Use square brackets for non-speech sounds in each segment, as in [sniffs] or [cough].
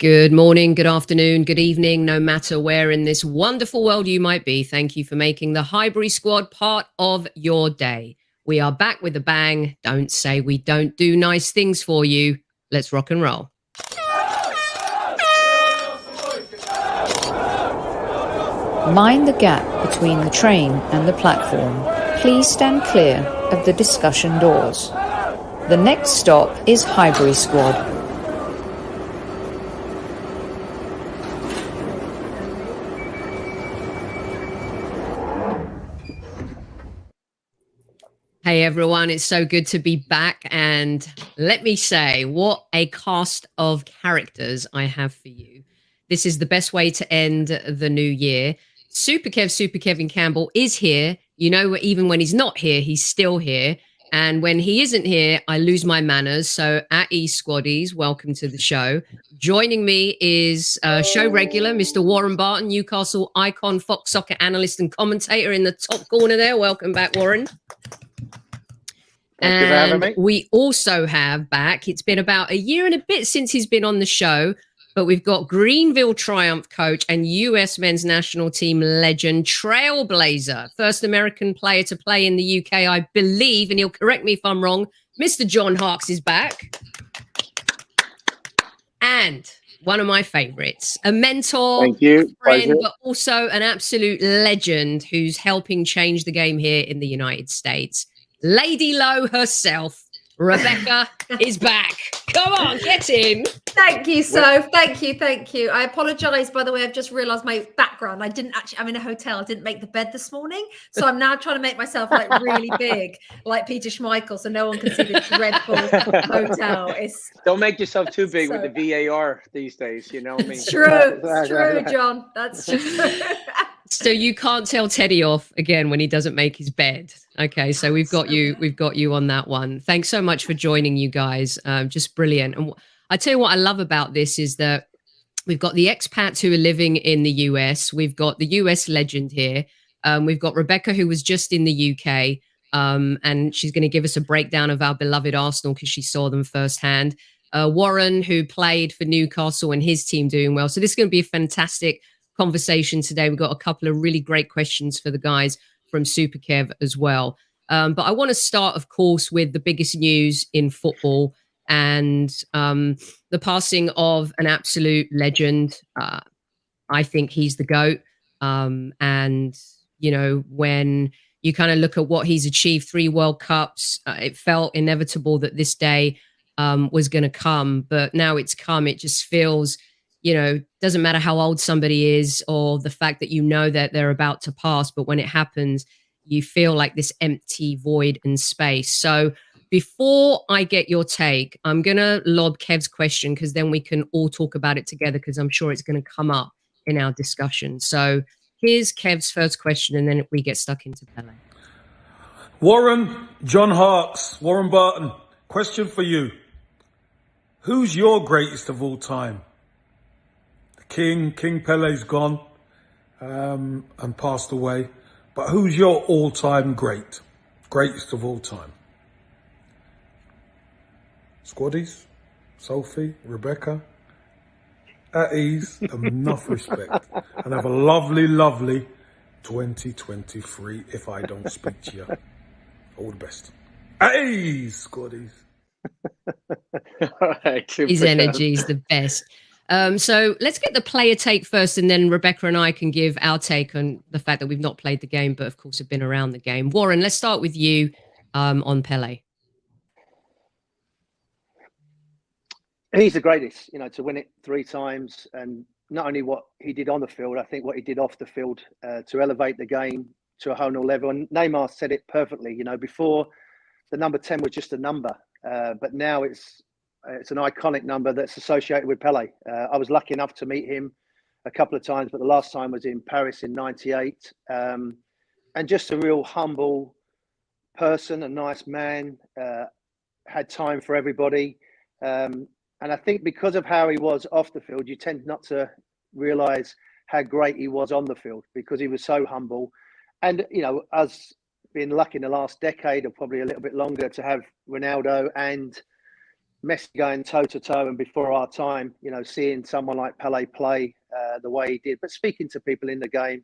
Good morning, good afternoon, good evening, no matter where in this wonderful world you might be. Thank you for making the Highbury Squad part of your day. We are back with a bang. Don't say we don't do nice things for you. Let's rock and roll. Mind the gap between the train and the platform. Please stand clear of the discussion doors. The next stop is Highbury Squad. Hey everyone, it's so good to be back. And let me say, what a cast of characters I have for you. This is the best way to end the new year. Super Kev, Super Kevin Campbell is here. You know, even when he's not here, he's still here. And when he isn't here, I lose my manners. So at E Squaddies, welcome to the show. Joining me is uh, show regular Mr. Warren Barton, Newcastle icon, Fox soccer analyst and commentator in the top corner there. Welcome back, Warren. Thank and we also have back, it's been about a year and a bit since he's been on the show, but we've got Greenville Triumph coach and US men's national team legend, Trailblazer, first American player to play in the UK, I believe, and he'll correct me if I'm wrong. Mr. John Harkes is back. And one of my favorites, a mentor, Thank you. friend, Pleasure. but also an absolute legend who's helping change the game here in the United States. Lady Lowe herself, Rebecca, [laughs] is back. Come on, get in. Thank you, so thank you, thank you. I apologize, by the way. I've just realized my background. I didn't actually. I'm in a hotel. I didn't make the bed this morning, so I'm now trying to make myself like really [laughs] big, like Peter Schmeichel, so no one can see the dreadful hotel. It's don't make yourself too big so, with the VAR these days. You know what I mean? It's true, it's [laughs] true, John. That's true. So you can't tell Teddy off again when he doesn't make his bed. Okay, so we've got you. We've got you on that one. Thanks so much for joining, you guys. Um, just brilliant. And I tell you what I love about this is that we've got the expats who are living in the US. We've got the US legend here. Um, we've got Rebecca who was just in the UK. Um, and she's going to give us a breakdown of our beloved Arsenal because she saw them firsthand. Uh, Warren, who played for Newcastle and his team doing well. So this is going to be a fantastic conversation today. We've got a couple of really great questions for the guys from Super Kev as well. Um, but I want to start, of course, with the biggest news in football and um, the passing of an absolute legend. Uh, I think he's the GOAT. Um, and, you know, when you kind of look at what he's achieved three World Cups, uh, it felt inevitable that this day um, was going to come. But now it's come. It just feels you know, doesn't matter how old somebody is or the fact that you know that they're about to pass, but when it happens, you feel like this empty void and space. So before I get your take, I'm going to lob Kev's question because then we can all talk about it together because I'm sure it's going to come up in our discussion. So here's Kev's first question and then we get stuck into Pele. Warren, John Harkes, Warren Barton, question for you. Who's your greatest of all time? King, King Pele's gone um, and passed away. But who's your all-time great? Greatest of all time? Squaddies? Sophie? Rebecca? At ease, enough respect. [laughs] And have a lovely, lovely 2023 if I don't speak to you. All the best. At ease, Squaddies. [laughs] All right, His energy is the best. Um, so let's get the player take first, and then Rebecca and I can give our take on the fact that we've not played the game, but of course have been around the game. Warren, let's start with you um, on Pele. He's the greatest, you know, to win it three times, and not only what he did on the field, I think what he did off the field uh, to elevate the game to a whole new level. And Neymar said it perfectly. You know, before the number ten was just a number, uh, but now it's it's an iconic number that's associated with Pele. Uh, I was lucky enough to meet him a couple of times, but the last time was in Paris in '98, um, and just a real humble person, a nice man, uh, had time for everybody, um, and I think because of how he was off the field, you tend not to realise how great he was on the field because he was so humble, and you know, us being lucky in the last decade or probably a little bit longer to have Ronaldo and Messi going toe to toe and before our time, you know, seeing someone like Pele play uh, the way he did, but speaking to people in the game,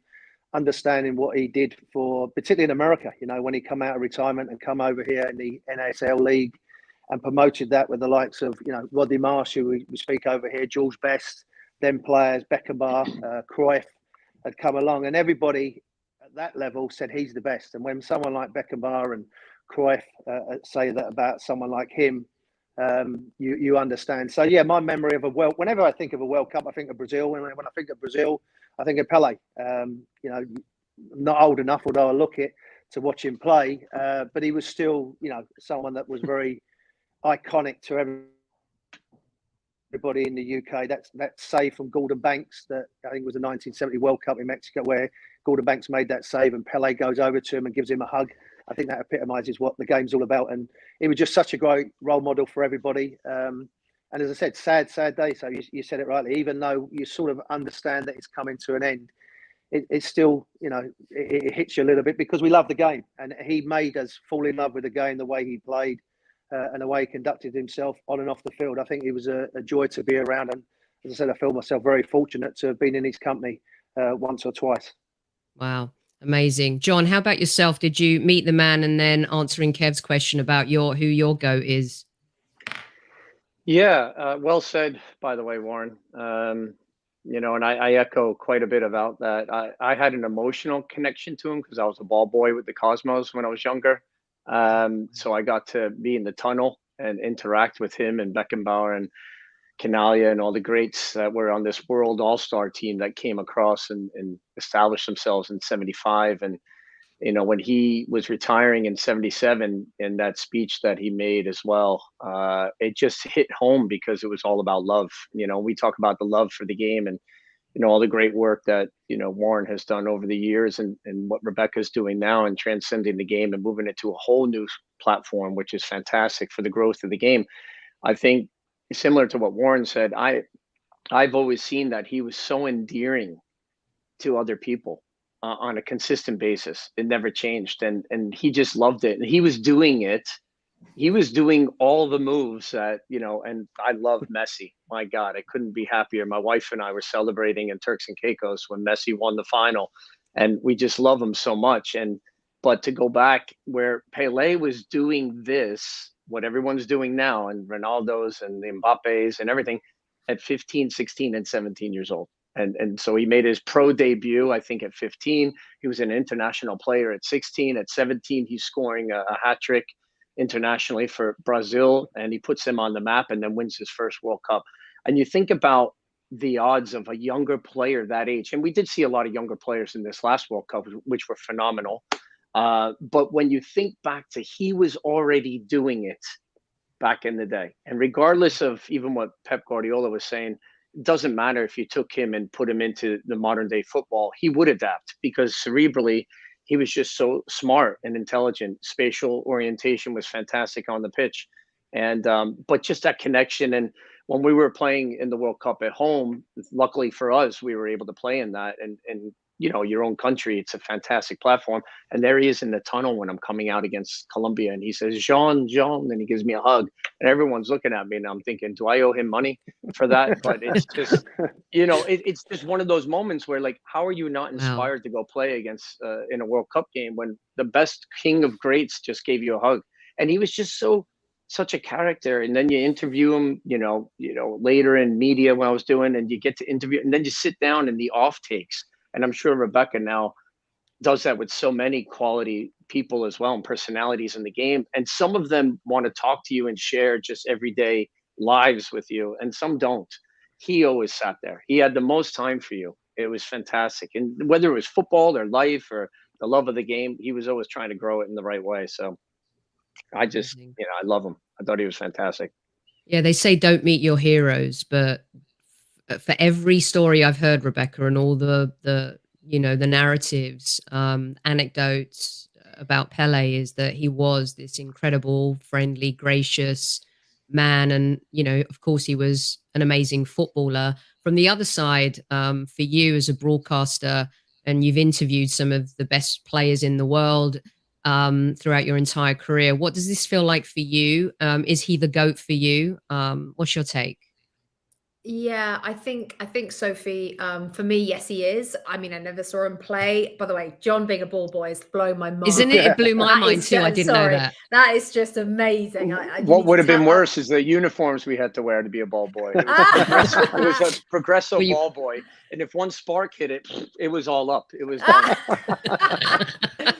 understanding what he did for, particularly in America, you know, when he come out of retirement and come over here in the NASL league and promoted that with the likes of, you know, Roddy Marsh, who we, we speak over here, George Best, then players, Beckenbauer, uh, Cruyff had come along and everybody at that level said he's the best. And when someone like Beckenbauer and Cruyff uh, say that about someone like him, um, you you understand. So yeah, my memory of a world. Whenever I think of a World Cup, I think of Brazil. When, when I think of Brazil, I think of Pele. Um, you know, not old enough, although I look it to watch him play, uh, but he was still, you know, someone that was very iconic to everybody in the UK. That's that save from Gordon Banks that I think was the 1970 World Cup in Mexico, where Gordon Banks made that save and Pele goes over to him and gives him a hug. I think that epitomises what the game's all about. And he was just such a great role model for everybody. Um, and as I said, sad, sad day. So you, you, said it rightly. Even though you sort of understand that it's coming to an end, it, it's still, you know, it, it, hits you a little bit because we love the game. And he made us fall in love with the game, the way he played uh, and the way he conducted himself on and off the field. I think he was a, a, joy to be around. And as I said, I feel myself very fortunate to have been in his company uh, once or twice. Wow. Amazing. John, how about yourself? Did you meet the man and then answering Kev's question about your who your go is? Yeah, uh, well said, by the way, Warren. Um, you know, and I, I, echo quite a bit about that. I, I had an emotional connection to him because I was a ball boy with the Cosmos when I was younger. Um, so I got to be in the tunnel and interact with him and Beckenbauer and Chinaglia and all the greats that were on this world all-star team that came across and, and established themselves in 75 and you know when he was retiring in 77 in that speech that he made as well uh, it just hit home because it was all about love. You know we talk about the love for the game and you know all the great work that you know warren has done over the years and, and what rebecca's doing now and transcending the game and moving it to a whole new platform which is fantastic for the growth of the game. I think similar to what Warren said, I I've always seen that he was so endearing to other people uh, on a consistent basis. It never changed, and and he just loved it. And he was doing it. He was doing all the moves that you know. And I love Messi. My God, I couldn't be happier. My wife and I were celebrating in Turks and Caicos when Messi won the final, and we just love him so much. And but to go back where Pele was doing this what everyone's doing now and Ronaldo's and the Mbappe's and everything at 15, 16, and 17 years old. And, and so he made his pro debut, I think, at 15. He was an international player at 16. At 17, he's scoring a, a hat trick internationally for Brazil, and he puts them on the map and then wins his first World Cup. And you think about the odds of a younger player that age, and we did see a lot of younger players in this last World Cup, which were phenomenal. Uh, but when you think back to he was already doing it back in the day. And regardless of even what Pep Guardiola was saying, it doesn't matter if you took him and put him into the modern day football, he would adapt because cerebrally, he was just so smart and intelligent. Spatial orientation was fantastic on the pitch. And, um, but just that connection. And when we were playing in the World Cup at home, luckily for us, we were able to play in that and, and you know your own country it's a fantastic platform and there he is in the tunnel when i'm coming out against colombia and he says jean jean and he gives me a hug and everyone's looking at me and i'm thinking do i owe him money for that but it's [laughs] just you know it, it's just one of those moments where like how are you not inspired wow. to go play against uh, in a world cup game when the best king of greats just gave you a hug and he was just so such a character and then you interview him you know you know later in media when i was doing and you get to interview and then you sit down in the off takes and I'm sure Rebecca now does that with so many quality people as well and personalities in the game. And some of them want to talk to you and share just everyday lives with you, and some don't. He always sat there. He had the most time for you. It was fantastic. And whether it was football or life or the love of the game, he was always trying to grow it in the right way. So I just, you know, I love him. I thought he was fantastic. Yeah, they say don't meet your heroes, but for every story I've heard, Rebecca, and all the the you know the narratives, um, anecdotes about Pele is that he was this incredible, friendly, gracious man, and you know, of course, he was an amazing footballer. From the other side, um, for you as a broadcaster, and you've interviewed some of the best players in the world. um, throughout your entire career. What does this feel like for you? Um, is he the goat for you? Um, what's your take? Yeah, I think I think Sophie. Um, for me, yes, he is. I mean, I never saw him play. By the way, John being a ball boy has blown my mind. Isn't it? It blew my [laughs] That mind is too. I didn't sorry. know that. That is just amazing. I, I, What would have been tell- worse is the uniforms we had to wear to be a ball boy. It was a progresso, it [laughs] was a progresso you- ball boy, and if one spark hit it, it was all up. It was [laughs] done.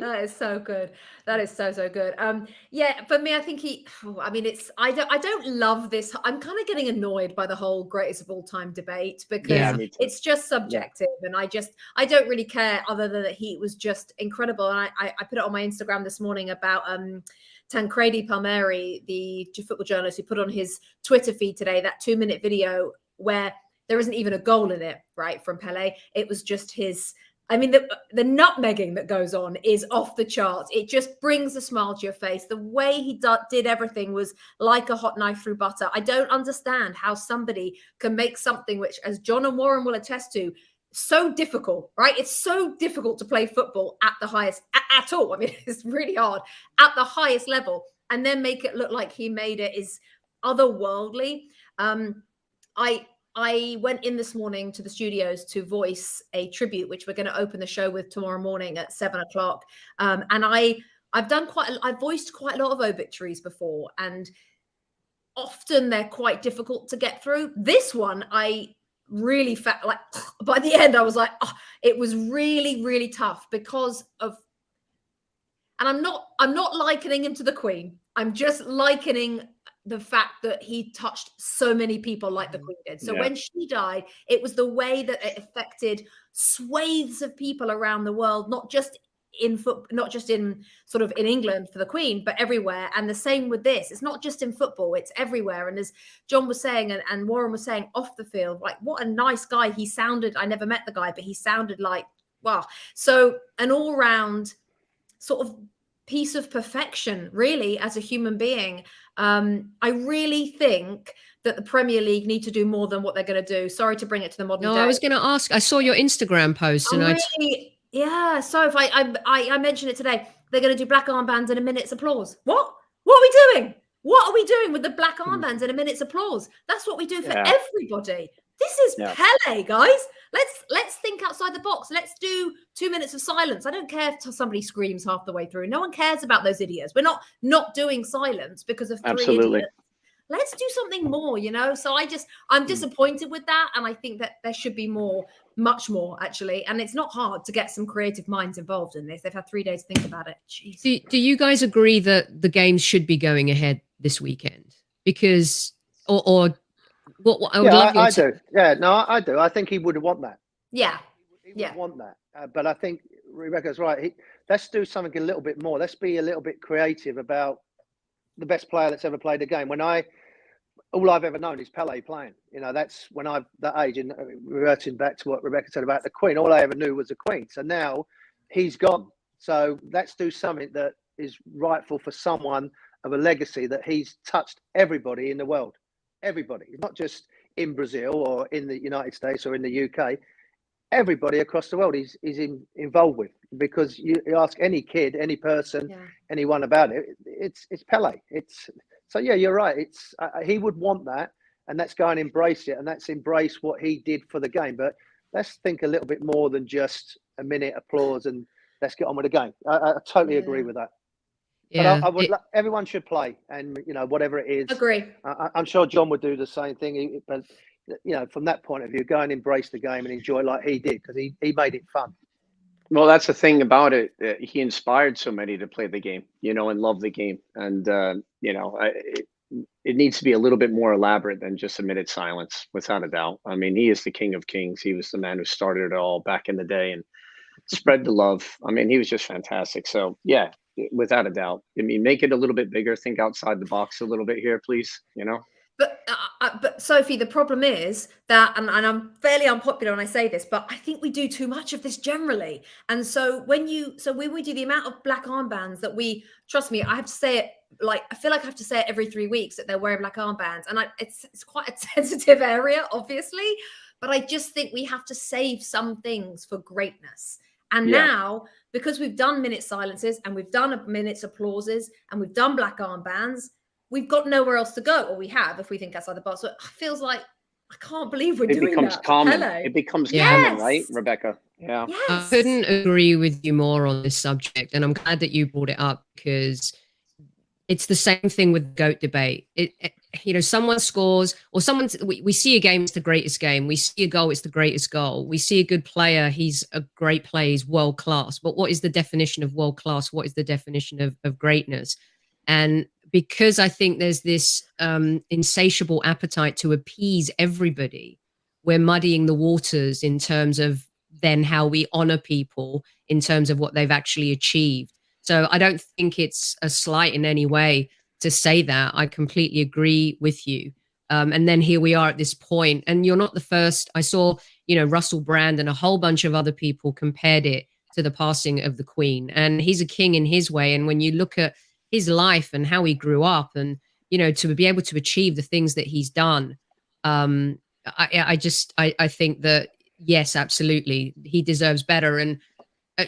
That is so good. That is so so good. Um, yeah, for me, I think he. I mean, it's I don't I don't love this. I'm kind of getting annoyed by the whole greatest of all time debate because Yeah. it's just subjective, and I just I don't really care other than that he was just incredible. And I I, I put it on my Instagram this morning about um. Tancredi Palmieri, the football journalist who put on his Twitter feed today that two minute video where there isn't even a goal in it, right, from Pele. It was just his I mean, the the nutmegging that goes on is off the charts. It just brings a smile to your face. The way he did everything was like a hot knife through butter. I don't understand how somebody can make something which, as John and Warren will attest to, so difficult, right? It's so difficult to play football at the highest a- at all. I mean, [laughs] it's really hard at the highest level, and then make it look like he made it is otherworldly. Um, I I went in this morning to the studios to voice a tribute, which we're going to open the show with tomorrow morning at seven o'clock. Um, and I I've done quite I've voiced quite a lot of obituaries before, and often they're quite difficult to get through. This one I really felt like [sniffs] by the end I was like, oh, it was really really tough because of and I'm not I'm not likening him to the Queen. I'm just likening the fact that he touched so many people like the mm-hmm. Queen did. So Yeah. when she died, it was the way that it affected swathes of people around the world, not just in foot, not just in sort of in England for the Queen, but everywhere. And the same with this. It's not just in football; it's everywhere. And as John was saying, and, and Warren was saying off the field, like what a nice guy he sounded. I never met the guy, but he sounded like wow. So an all-round sort of piece of perfection, really, as a human being. Um, I really think that the Premier League need to do more than what they're going to do. Sorry to bring it to the modern No, day. I was going to ask. I saw your Instagram post, and Oh, I t- really? yeah. So if I, I I I mentioned it today, they're going to do black armbands and a minute's applause. What? What are we doing? What are we doing with the black armbands and a minute's applause? That's what we do for Yeah. everybody. This is Yeah. Pele, guys. Let's let's think outside the box. Let's do two minutes of silence. I don't care if somebody screams half the way through. No one cares about those idiots. We're not not doing silence because of three Absolutely. idiots. Let's do something more, you know. So I just I'm hmm. disappointed with that, and I think that there should be more, much more actually. And it's not hard to get some creative minds involved in this. They've had three days to think about it. Jeez. do, do you guys agree that the games should be going ahead this weekend? Because, or, or what, what I would yeah, love I, I do. Yeah, no, I, I do. I think he would want that. Yeah. He would Yeah. want that. Uh, but I think Rebecca's right. He, let's do something a little bit more. Let's be a little bit creative about the best player that's ever played a game. When I, all I've ever known is Pele playing. You know, that's when I've that age. And uh, reverting back to what Rebecca said about the Queen, all I ever knew was the Queen. So now he's gone. So let's do something that is rightful for someone of a legacy that he's touched everybody in the world. Everybody, not just in Brazil or in the United States or in the UK everybody across the world is he's in, involved with because you, ask any kid any person Yeah. anyone about it it's it's pele. It's so yeah you're right. It's uh, he would want that and let's go and embrace it and let's embrace what he did for the game. But let's think a little bit more than just a minute applause and let's get on with the game. I, I totally agree with that yeah, but I, I would it- lo- everyone should play and you know whatever it is Agree. I, I- I'm sure John would do the same thing. he- But you know, from that point of view, go and embrace the game and enjoy it like he did because he, he made it fun. Well, that's the thing about it. He inspired so many to play the game, you know, and love the game. And uh, you know, I, it, it needs to be a little bit more elaborate than just a minute silence, without a doubt. I mean, he is the king of kings. He was the man who started it all back in the day and spread the love. I mean, he was just fantastic. So yeah, without a doubt. I mean, make it a little bit bigger. Think outside the box a little bit here, please. You know. But uh, uh, but Sophie, the problem is that, and, and I'm fairly unpopular when I say this, but I think we do too much of this generally. And so when you, so when we do the amount of black armbands that we, trust me, I have to say it like I feel like I have to say it every three weeks that they're wearing black armbands, and I, it's it's quite a [laughs] sensitive area, obviously. But I just think we have to save some things for greatness. And Yeah. now because we've done minute silences and we've done minutes applauses and we've done black armbands, we've got nowhere else to go, or we have if we think outside the box. So it feels like I can't believe we're doing it doing becomes that. common. Hello. It becomes Yes. common, right, Rebecca? Yeah. I couldn't agree with you more on this subject, and I'm glad that you brought it up because it's the same thing with goat debate. It, it- you know, someone scores or someone we, we see a game, it's the greatest game. We see a goal, it's the greatest goal. We see a good player, he's a great player, he's world class. But what is the definition of world class? What is the definition of, of greatness? And because I think there's this um, insatiable appetite to appease everybody, we're muddying the waters in terms of then how we honor people in terms of what they've actually achieved. So I don't think it's a slight in any way to say that. I completely agree with you. Um, and then here we are at this point, and you're not the first. I saw, you know, Russell Brand and a whole bunch of other people compared it to the passing of the Queen, and he's a king in his way. And when you look at his life and how he grew up, and you know, to be able to achieve the things that he's done, um, I, I just, I, I think that yes, absolutely, he deserves better. And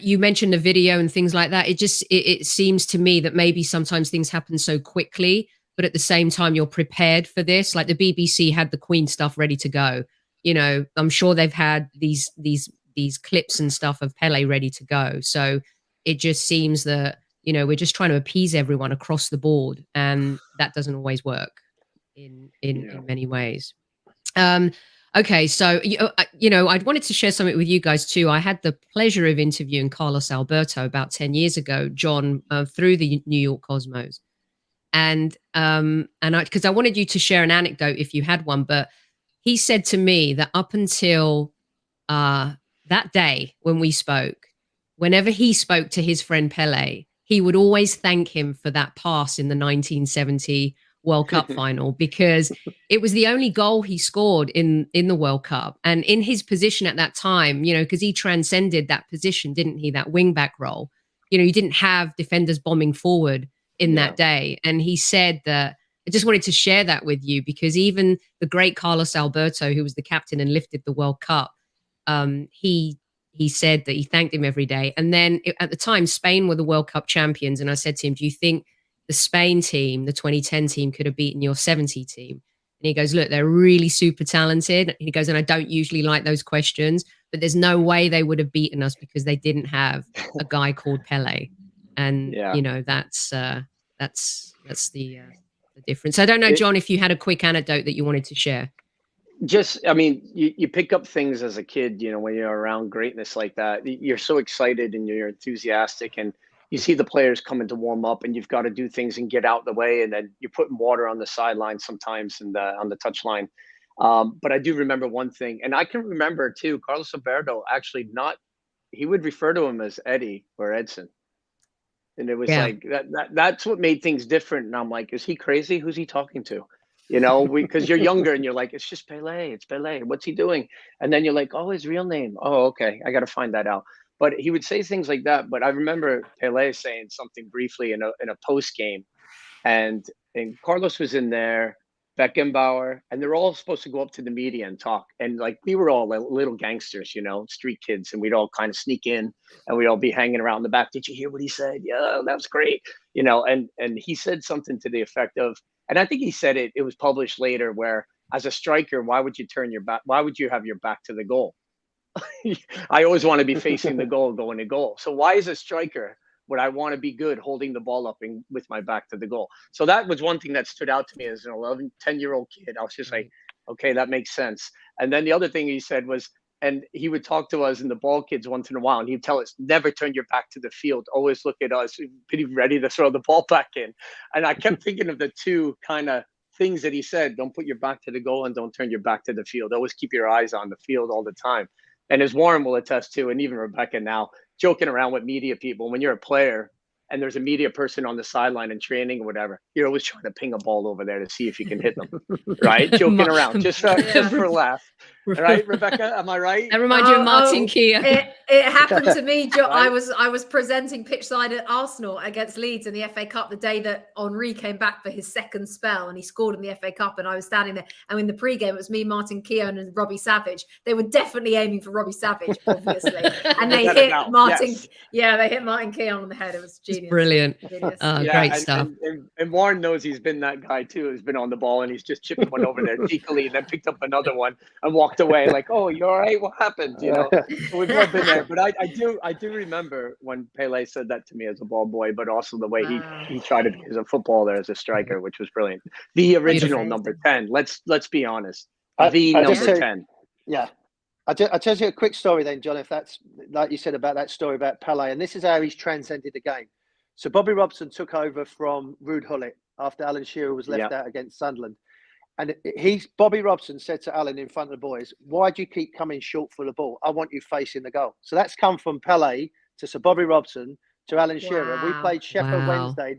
you mentioned the video and things like that. It just it, it seems to me that maybe sometimes things happen so quickly, but at the same time you're prepared for this. Like the BBC had the Queen stuff ready to go. You know, I'm sure they've had these these these clips and stuff of Pele ready to go. So it just seems that you know we're just trying to appease everyone across the board, and that doesn't always work in in, Yeah. in many ways. Um, Okay, so you, uh, you know, I wanted to share something with you guys too. I had the pleasure of interviewing Carlos Alberto about ten years ago, John, uh, through the New York Cosmos, and um, and I because I wanted you to share an anecdote if you had one, but he said to me that up until uh, that day when we spoke, whenever he spoke to his friend Pele, he would always thank him for that pass in the 1970 World Cup [laughs] final because it was the only goal he scored in in the World Cup and in his position at that time, you know, because he transcended that position, didn't he? That wing back role. You know, you didn't have defenders bombing forward in that day, and he said that. I just wanted to share that with you because even the great Carlos Alberto, who was the captain and lifted the World Cup, um, he he said that he thanked him every day. And then at the time, Spain were the World Cup champions, and I said to him, "Do you think the Spain team, the 2010 team, could have beaten your 70 team?" And he goes, "Look, they're really super talented." He goes, "And I don't usually like those questions, but there's no way they would have beaten us because they didn't have a guy called Pele." And Yeah. you know, that's uh, that's that's the uh, the difference. I don't know, John, if you had a quick anecdote that you wanted to share. just i mean you, you pick up things as a kid you know when you're around greatness like that you're so excited and you're enthusiastic and you see the players coming to warm up and you've got to do things and get out the way and then you're putting water on the sideline sometimes and on the touch line um, but i do remember one thing and i can remember too carlos alberto actually not he would refer to him as eddie or edson. And it was Yeah. like that, that that's what made things different and i'm like is he crazy? Who's he talking to? You know because you're younger and you're like it's just pele it's pele what's he doing? And then you're like oh his real name. Oh okay i got to find that out but he would say things like that but i remember pele saying something briefly in a, in a post game and and carlos was in there beckenbauer and they're all supposed to go up to the media and talk and like we were all little gangsters you know street kids and we'd all kind of sneak in and we'd all be hanging around in the back did you hear what he said yeah that was great you know and and he said something to the effect of and I think he said it. It was published later, where as a striker, why would you turn your back? Why would you have your back to the goal? [laughs] I always want to be facing the goal, going to goal. So why, is a striker, would I want to be good holding the ball up and with my back to the goal? So that was one thing that stood out to me as an 11, 10 year old kid. I was just like, okay, that makes sense. And then the other thing he said was, and he would talk to us and the ball kids once in a while, and he'd tell us, never turn your back to the field. Always look at us, be ready to throw the ball [laughs] back in. And I kept thinking of the two kind of things that he said don't put your back to the goal and don't turn your back to the field. Always keep your eyes on the field all the time. And as Warren will attest to, and even Rebecca now, joking around with media people, when you're a player and there's a media person on the sideline in training or whatever, you're always trying to ping a ball over there to see if you can hit them, [laughs] right? Joking around, just uh, Yeah. just for a laugh, right, [laughs] Rebecca? Am I right? That reminds you Oh, of Martin oh, Keown. It, it happened to me. Jo- [laughs] I was I was presenting pitch side at Arsenal against Leeds in the FA Cup the day that Henry came back for his second spell and he scored in the FA Cup and I was standing there and in the pre-game it was me, Martin Keown and Robbie Savage. They were definitely aiming for Robbie Savage, obviously, and they hit Martin. yes. Yeah, they hit Martin Keown on the head. It was It's genius. brilliant. Genius. Uh, Yeah, great and, stuff. And, and, and Warren knows he's been that guy too. Who's been on the ball and he's just chipping one over there cheekily, and then picked up another one and walked away like, "Oh, you're all right? What happened?" You know. So [laughs] We've all been there, but I, I do I do remember when Pele said that to me as a ball boy, but also the way Wow. he, he tried to be as a footballer as a striker, which was brilliant. The original Beautiful. number ten. Let's let's be honest. I- The I just number say- ten. Yeah. I'll, ju- I'll tell you a quick story then, John, if that's like you said about that story about Pele. And this is how he's transcended the game. So Bobby Robson took over from Ruud Gullit after Alan Shearer was left out against Sunderland. And it- it- he's Bobby Robson said to Alan in front of the boys, Why do you keep coming short for the ball? I want you facing the goal. So that's come from Pele to Sir Bobby Robson to Alan Shearer. We played Sheffield Wow. Wednesday.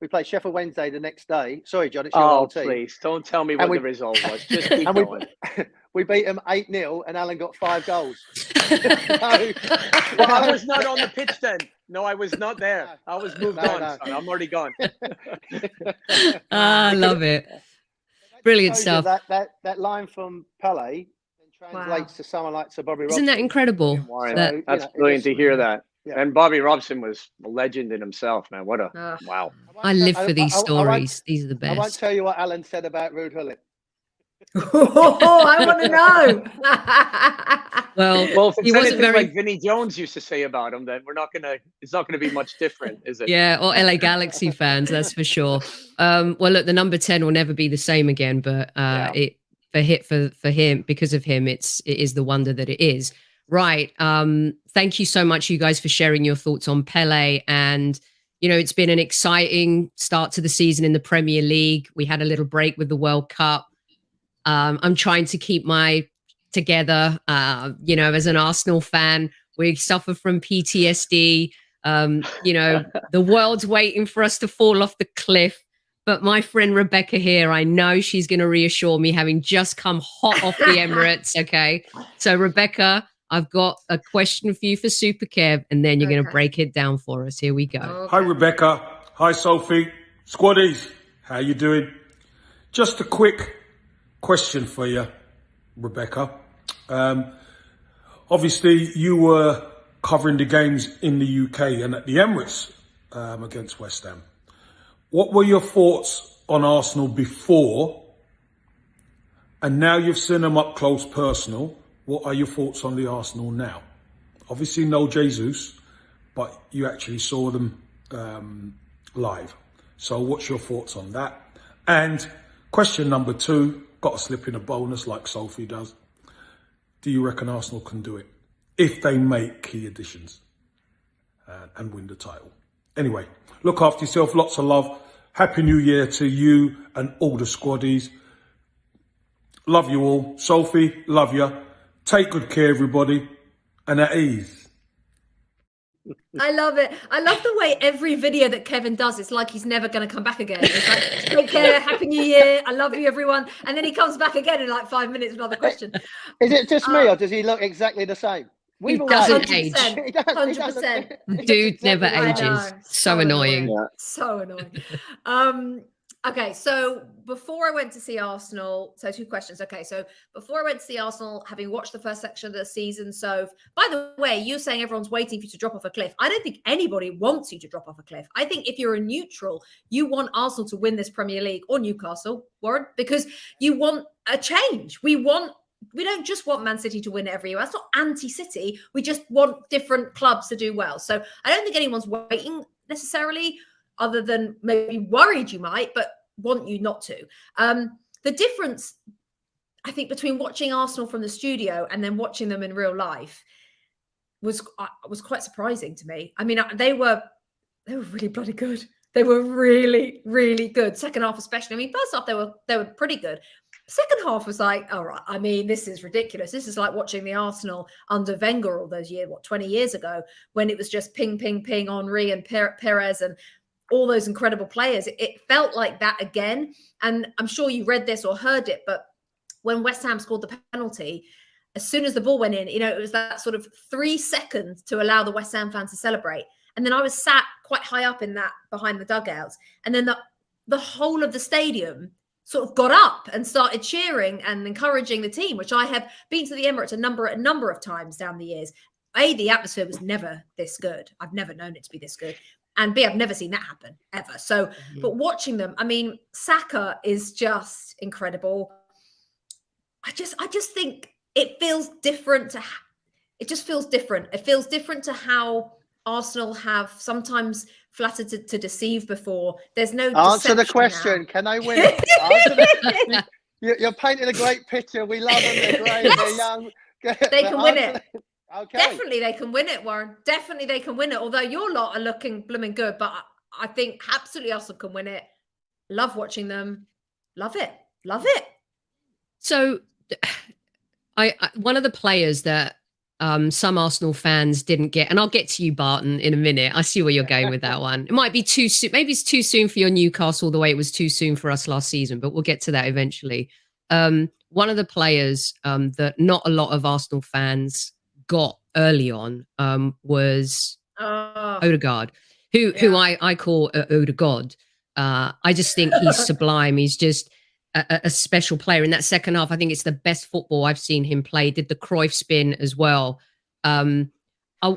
We played Sheffield Wednesday the next day. Sorry, John, it's your Oh old team. please, don't tell me what we- the result was. [laughs] Just keep And we, going. [laughs] we beat them 8 0, and Alan got five goals. [laughs] So- Well, I was not on the pitch then. No, I was not there. I was moved No, on. no. son. I'm already gone. Ah, I love it. Brilliant stuff. That, that that line from Pele then translates to someone like Sir Bobby Robson. Isn't that incredible? That- you that's know, brilliant was- to hear that. Yeah. And Bobby Robson was a legend in himself, man. What a Ugh. wow. I live for these I- I- I won't- stories. These are the best. I won't tell you what Alan said about Ruud Gullit. [laughs] oh, I want to know. [laughs] Well, Well, if it's he wasn't anything very like Vinnie Jones used to say about him, then we're not gonna. It's not gonna be much different, is it? Yeah, or LA Galaxy fans, that's for sure. Um, well, look, the number ten will never be the same again, but uh, Yeah. it for hit for for him because of him, it's it is the wonder that it is. Right. Um, thank you so much, you guys, for sharing your thoughts on Pele. And you know, it's been an exciting start to the season in the Premier League. We had a little break with the World Cup. Um, I'm trying to keep my together. Uh, you know, as an Arsenal fan, we suffer from PTSD. Um, you know, [laughs] the world's waiting for us to fall off the cliff. But my friend Rebecca here, I know she's going to reassure me, having just come hot off the [laughs] Emirates. Okay. So, Rebecca, I've got a question for you for Super Kev, and then you're going to break it down for us. Here we go. Hi, Rebecca. Hi, Sophie. Squaddies, how you doing? Just a quick question for you, Rebecca. Um, obviously, you were covering the games in the UK and at the Emirates um, against West Ham. What were your thoughts on Arsenal before? And now you've seen them up close personal. What are your thoughts on the Arsenal now? Obviously, no Jesus, but you actually saw them um, live. So, what's your thoughts on that? And question number two, got to slip in a bonus like Sophie does. Do you reckon Arsenal can do it if they make key additions uh, and win the title? Anyway, look after yourself. Lots of love. Happy New Year to you and all the squaddies. Love you all. Sophie, love you. Take good care, everybody, and at ease. I love it. I love the way every video that Kevin does, it's like he's never going to come back again. It's like, take care, happy new year, I love you, everyone. And then he comes back again in like five minutes with another question. Is it just me, Uh, or does he look exactly the same? He doesn't age. [laughs] He does- 100%. Dude never exactly the ages. know. So annoying. Yeah. So annoying. Um, okay, so before I went to see Arsenal, so two questions. Okay, so before I went to see Arsenal, having watched the first section of the season, so by the way, you're saying everyone's waiting for you to drop off a cliff. I don't think anybody wants you to drop off a cliff. I think if you're a neutral, you want Arsenal to win this Premier League or Newcastle, Warren, because you want a change. We want we don't just want Man City to win every year. That's not anti-City. We just want different clubs to do well. So I don't think anyone's waiting necessarily, other than maybe worried you might, but want you not to. Um, the difference, I think, between watching Arsenal from the studio and then watching them in real life was uh, was quite surprising to me. I mean, uh, they were they were really bloody good. They were really, really good. Second half, especially. I mean, first half they were they were pretty good. Second half was like, all right. I mean, this is ridiculous. This is like watching the Arsenal under Wenger all those years, what, 20 years ago, when it was just ping, ping, ping, Henry and Pires and all those incredible players. It, felt like that again. And I'm sure you read this or heard it, but when West Ham scored the penalty, as soon as the ball went in, you know, it was that sort of three seconds to allow the West Ham fans to celebrate. And then I was sat quite high up in that behind the dugouts. And then the the whole of the stadium sort of got up and started cheering and encouraging the team, which I have been to the Emirates a number a number of times down the years. A, the atmosphere was never this good. I've never known it to be this good. And B, I've never seen that happen ever. So, mm-hmm. but watching them, I mean, Saka is just incredible. I just, I just think it feels different to. It just feels different. It feels different to how Arsenal have sometimes flattered to, to deceive before. There's no answer the question. Now. Can I win? [laughs] the, [laughs] you're painting a great picture. We love them. They're great. Yes. They're young. [laughs] They can win it. Okay. Definitely, they can win it, Warren. Definitely, they can win it. Although your lot are looking blooming good, but I think absolutely Arsenal can win it. Love watching them. Love it. Love it. So, [sighs] I, I one of the players that um, some Arsenal fans didn't get, and I'll get to you, Barton, in a minute. I see where you're going with that one. It might be too soon. Maybe it's too soon for your Newcastle the way it was too soon for us last season, but we'll get to that eventually. Um, one of the players um, that not a lot of Arsenal fans got early on um, was oh. Odegaard, who yeah. who I I call uh, Odegaard. Uh, I just think he's [laughs] sublime. He's just a, a, special player in that second half. I think it's the best football I've seen him play. Did the Cruyff spin as well. Um, I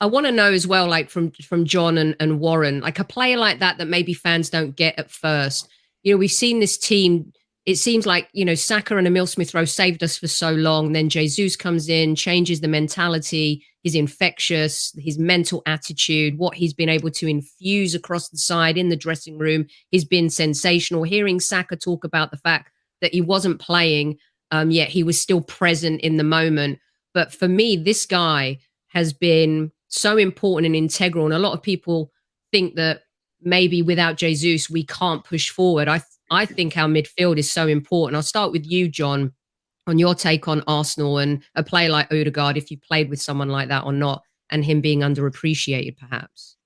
I want to know as well, like from from John and, and Warren, like a player like that that maybe fans don't get at first. You know, we've seen this team it seems like you know Saka and Emile Smith Rowe saved us for so long. Then Jesus comes in, changes the mentality. He's infectious. His mental attitude, what he's been able to infuse across the side in the dressing room, he's been sensational. Hearing Saka talk about the fact that he wasn't playing, um, yet he was still present in the moment. But for me, this guy has been so important and integral. And a lot of people think that maybe without Jesus we can't push forward. I I think our midfield is so important. I'll start with you, John, on your take on Arsenal and a player like Odegaard, if you played with someone like that or not, and him being underappreciated, perhaps.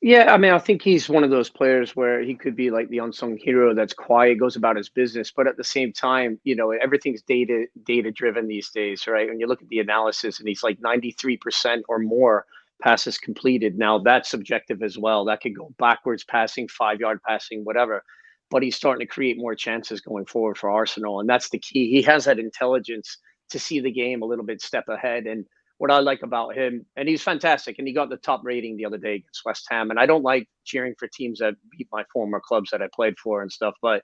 Yeah, I mean, I think he's one of those players where he could be like the unsung hero that's quiet, goes about his business, but at the same time, you know, everything's data data driven these days, right? When you look at the analysis, and he's like ninety three percent or more passes completed. Now that's subjective as well. That could go backwards passing, five yard passing, whatever but he's starting to create more chances going forward for Arsenal. And that's the key. He has that intelligence to see the game a little bit step ahead. And what I like about him, and he's fantastic, and he got the top rating the other day against West Ham. And I don't like cheering for teams that beat my former clubs that I played for and stuff, but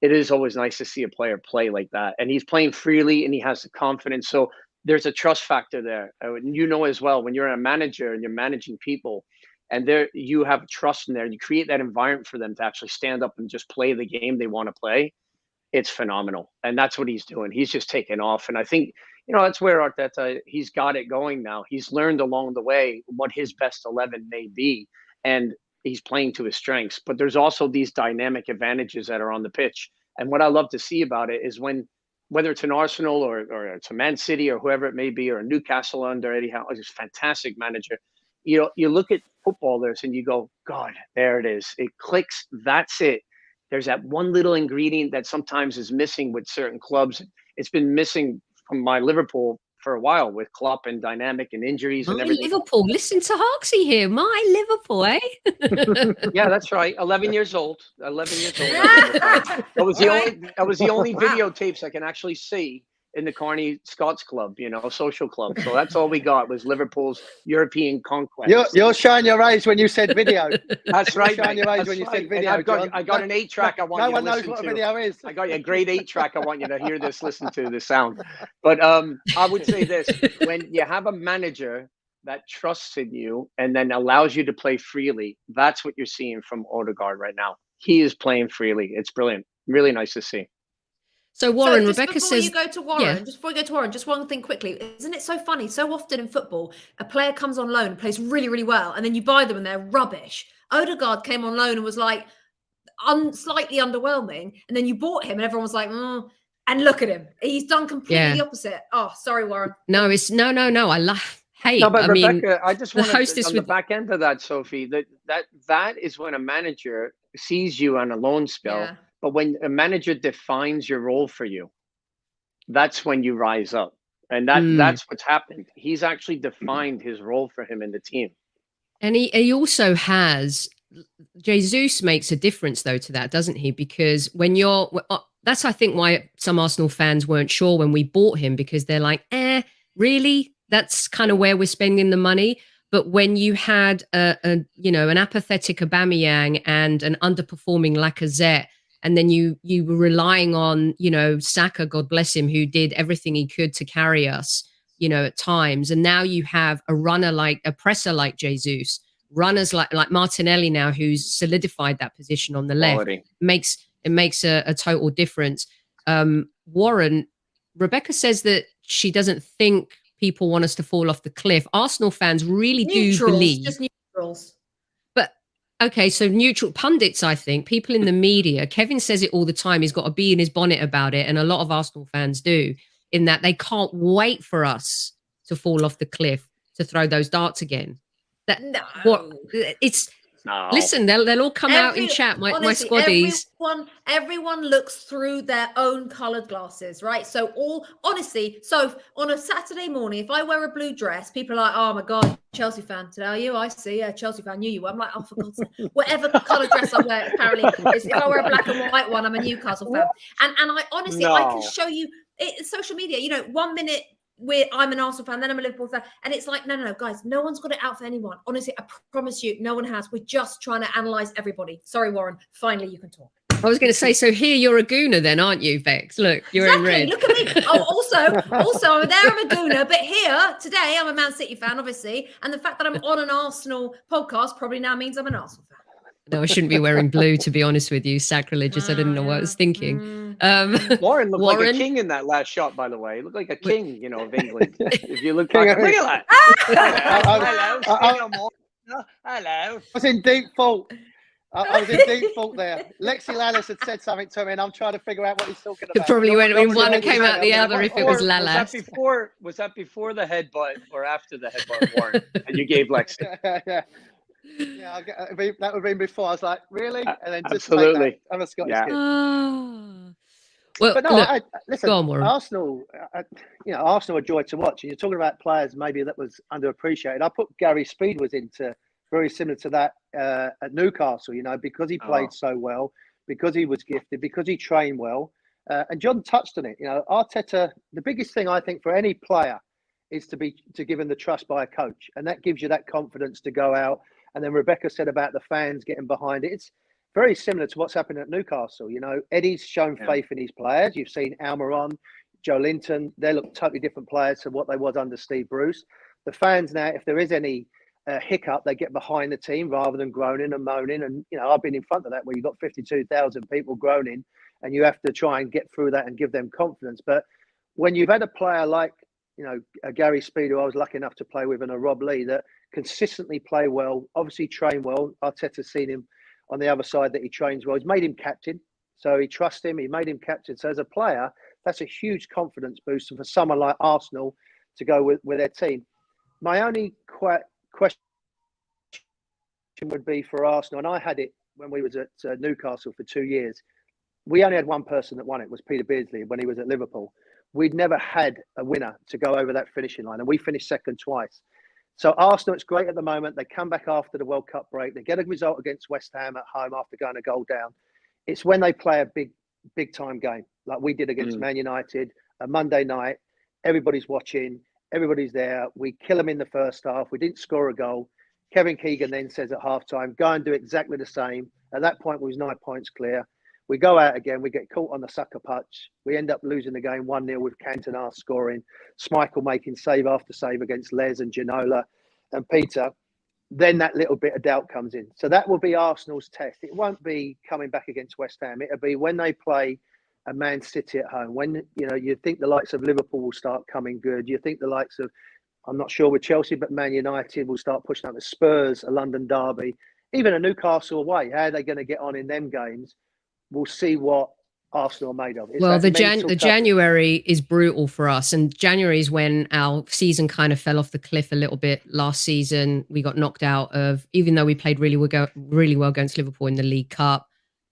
it is always nice to see a player play like that. And he's playing freely and he has the confidence. So there's a trust factor there. And you know as well, when you're a manager and you're managing people, and there you have trust in there you create that environment for them to actually stand up and just play the game they want to play it's phenomenal and that's what he's doing he's just taking off and i think you know that's where arteta he's got it going now he's learned along the way what his best 11 may be and he's playing to his strengths but there's also these dynamic advantages that are on the pitch and what i love to see about it is when whether it's an Arsenal or, or it's a Man City or whoever it may be, or a Newcastle under Eddie Howe, a fantastic manager you know, you look at footballers and you go, God, there it is. It clicks. That's it. There's that one little ingredient that sometimes is missing with certain clubs. It's been missing from my Liverpool for a while with Klopp and dynamic and injuries my and everything. Liverpool, listen to Hoxie here. My Liverpool, eh? [laughs] yeah, that's right. Eleven years old. Eleven years old. [laughs] that was the only. That was the only videotapes I can actually see in the Kearny Scots Club, you know, social club. So that's all we got was Liverpool's European conquest. You're, you're showing your age when you said video. [laughs] That's right. You're showing your age when you said video. I've got, I got an eight track. I want no you one to No one knows what to. a video is. I got a great eight track. I want you to hear this, listen to the sound. But um, I would say this: when you have a manager that trusts in you and then allows you to play freely, that's what you're seeing from Odegaard right now. He is playing freely. It's brilliant. Really nice to see. So Warren, so Rebecca before says. you go to Warren, yeah. just before you go to Warren, just one thing quickly. Isn't it so funny? So often in football, a player comes on loan, plays really, really well, and then you buy them and they're rubbish. Odegaard came on loan and was like un- slightly underwhelming, and then you bought him, and everyone was like, oh. And look at him. He's done completely Yeah. the opposite. Oh, sorry, Warren. No, it's no, no, no. I love. Hey, No, but I mean, Rebecca, I just the want hostess to on the with- back end of that, Sophie. That that that is when a manager sees you on a loan spell. Yeah. But when a manager defines your role for you, that's when you rise up, and that Mm. that's what's happened. He's actually defined his role for him in the team. And he, he also has Jesus makes a difference though to that, doesn't he? Because when you're uh, that's I think why some Arsenal fans weren't sure when we bought him because they're like, eh, really? That's kind of where we're spending the money. But when you had a, a you know an apathetic Aubameyang and an underperforming Lacazette, and then you you were relying on you know Saka, God bless him, who did everything he could to carry us, you know, at times, and now you have a runner like a presser like Jesus, runners like like Martinelli now, who's solidified that position on the left Quality. makes it makes a, a total difference. Um, Warren, Rebecca says that she doesn't think people want us to fall off the cliff. Arsenal fans really do believe. just neutrals. Okay, so neutral pundits, I think, people in the media. Kevin says it all the time. He's got a bee in his bonnet about it, and a lot of Arsenal fans do. In that they can't wait for us to fall off the cliff to throw those darts again. That No. what it's No. listen, they'll they'll all come out in chat. My honestly, my squaddies. Everyone, everyone looks through their own coloured glasses, right? So all honestly, so on a Saturday morning, if I wear a blue dress, people are like, "Oh my god, Chelsea fan today, are you? I see, yeah, Chelsea fan, knew you." were." I'm like, "Oh, for God's sake, [laughs] whatever colour dress I wear, apparently, is, if I wear a black and white one, I'm a Newcastle fan." And and I honestly, I can show you it, social media. You know, one minute. We're, I'm an Arsenal fan, then I'm a Liverpool fan, and it's like, no, no, no, guys, no one's got it out for anyone. Honestly, I promise you, no one has. We're just trying to analyze everybody. Sorry, Warren. Finally, you can talk. I was going to say, so here you're a gooner, then, aren't you, Vex? Look, you're in red. Look at me. Oh, also, also, there. I'm a Gooner, but here today, I'm a Man City fan, obviously, and the fact that I'm on an Arsenal podcast probably now means I'm an Arsenal fan. No, I shouldn't be wearing blue, to be honest with you. Sacrilegious. I didn't know what I was thinking. Mm. Um, [laughs] Warren looked like a king in that last shot, by the way. He looked like a king, you know, of England. [laughs] if you look King back, of- look at I- that. [laughs] I- Hello, I- King of Mo- Hello. I was in deep thought. I, I was in deep thought there. Lexi Lalas had said something to me, and I'm trying to figure out what he's talking it about. probably went in one and came out the understand. other if it Or was Was that Lalas. before? Was that before the headbutt or after the headbutt, Warren? and you gave Lexi. yeah, yeah. Yeah, I'll get, it'd be- that would have been before. I was like, really? And then just take absolutely. that. I'm a Scottish Yeah. kid. Ah. Well, But no, look, I, I- listen. go on, Warren. Arsenal, uh, you know, Arsenal are joy to watch. And you're talking about players maybe that was underappreciated. I put Gary Speed was into very similar to that uh, at Newcastle. You know, because he played Oh. so well, because he was gifted, because he trained well. Uh, and John touched on it. You know, Arteta. The biggest thing I think for any player is to be to give him the trust by a coach, and that gives you that confidence to go out. And then Rebecca said about the fans getting behind it. It's very similar to what's happened at Newcastle. You know, Eddie's shown Yeah. faith in his players. You've seen Almiron, Joelinton. They look totally different players to what they was under Steve Bruce. The fans now, if there is any uh, hiccup, they get behind the team rather than groaning and moaning. And you know, I've been in front of that where you've got fifty-two thousand people groaning, and you have to try and get through that and give them confidence. But when you've had a player like you know a Gary Speed, who I was lucky enough to play with, and a Rob Lee that consistently play well, obviously train well. Arteta's seen him on the other side that he trains well. He's made him captain, so he trusts him. He made him captain. So as a player, that's a huge confidence booster for someone like Arsenal to go with, with their team. My only que- question would be for Arsenal, and I had it when we was at uh, Newcastle for two years. We only had one person that won it was Peter Beardsley when he was at Liverpool. We'd never had a winner to go over that finishing line, and we finished second twice. So Arsenal, it's great at the moment. They come back after the World Cup break. They get a result against West Ham at home after going a goal down. It's when they play a big, big time game like we did against Mm. Man United, a Monday night. Everybody's watching. Everybody's there. We kill them in the first half. We didn't score a goal. Kevin Keegan then says at halftime, "Go and do exactly the same." At that point, we was nine points clear. We go out again. We get caught on the sucker punch. We end up losing the game 1 0 with Cantona scoring, Schmeichel making save after save against Les and Ginola and Peter. Then that little bit of doubt comes in. So that will be Arsenal's test. It won't be coming back against West Ham. It'll be when they play a Man City at home. When you know you think the likes of Liverpool will start coming good. You think the likes of I'm not sure with Chelsea, but Man United will start pushing up the Spurs, a London derby, even a Newcastle away. How are they going to get on in them games? We'll see what Arsenal are made of. It's well, the Jan- the. January is brutal for us, and January is when our season kind of fell off the cliff a little bit. Last season, we got knocked out of, even though we played really well, go- really well against Liverpool in the League Cup.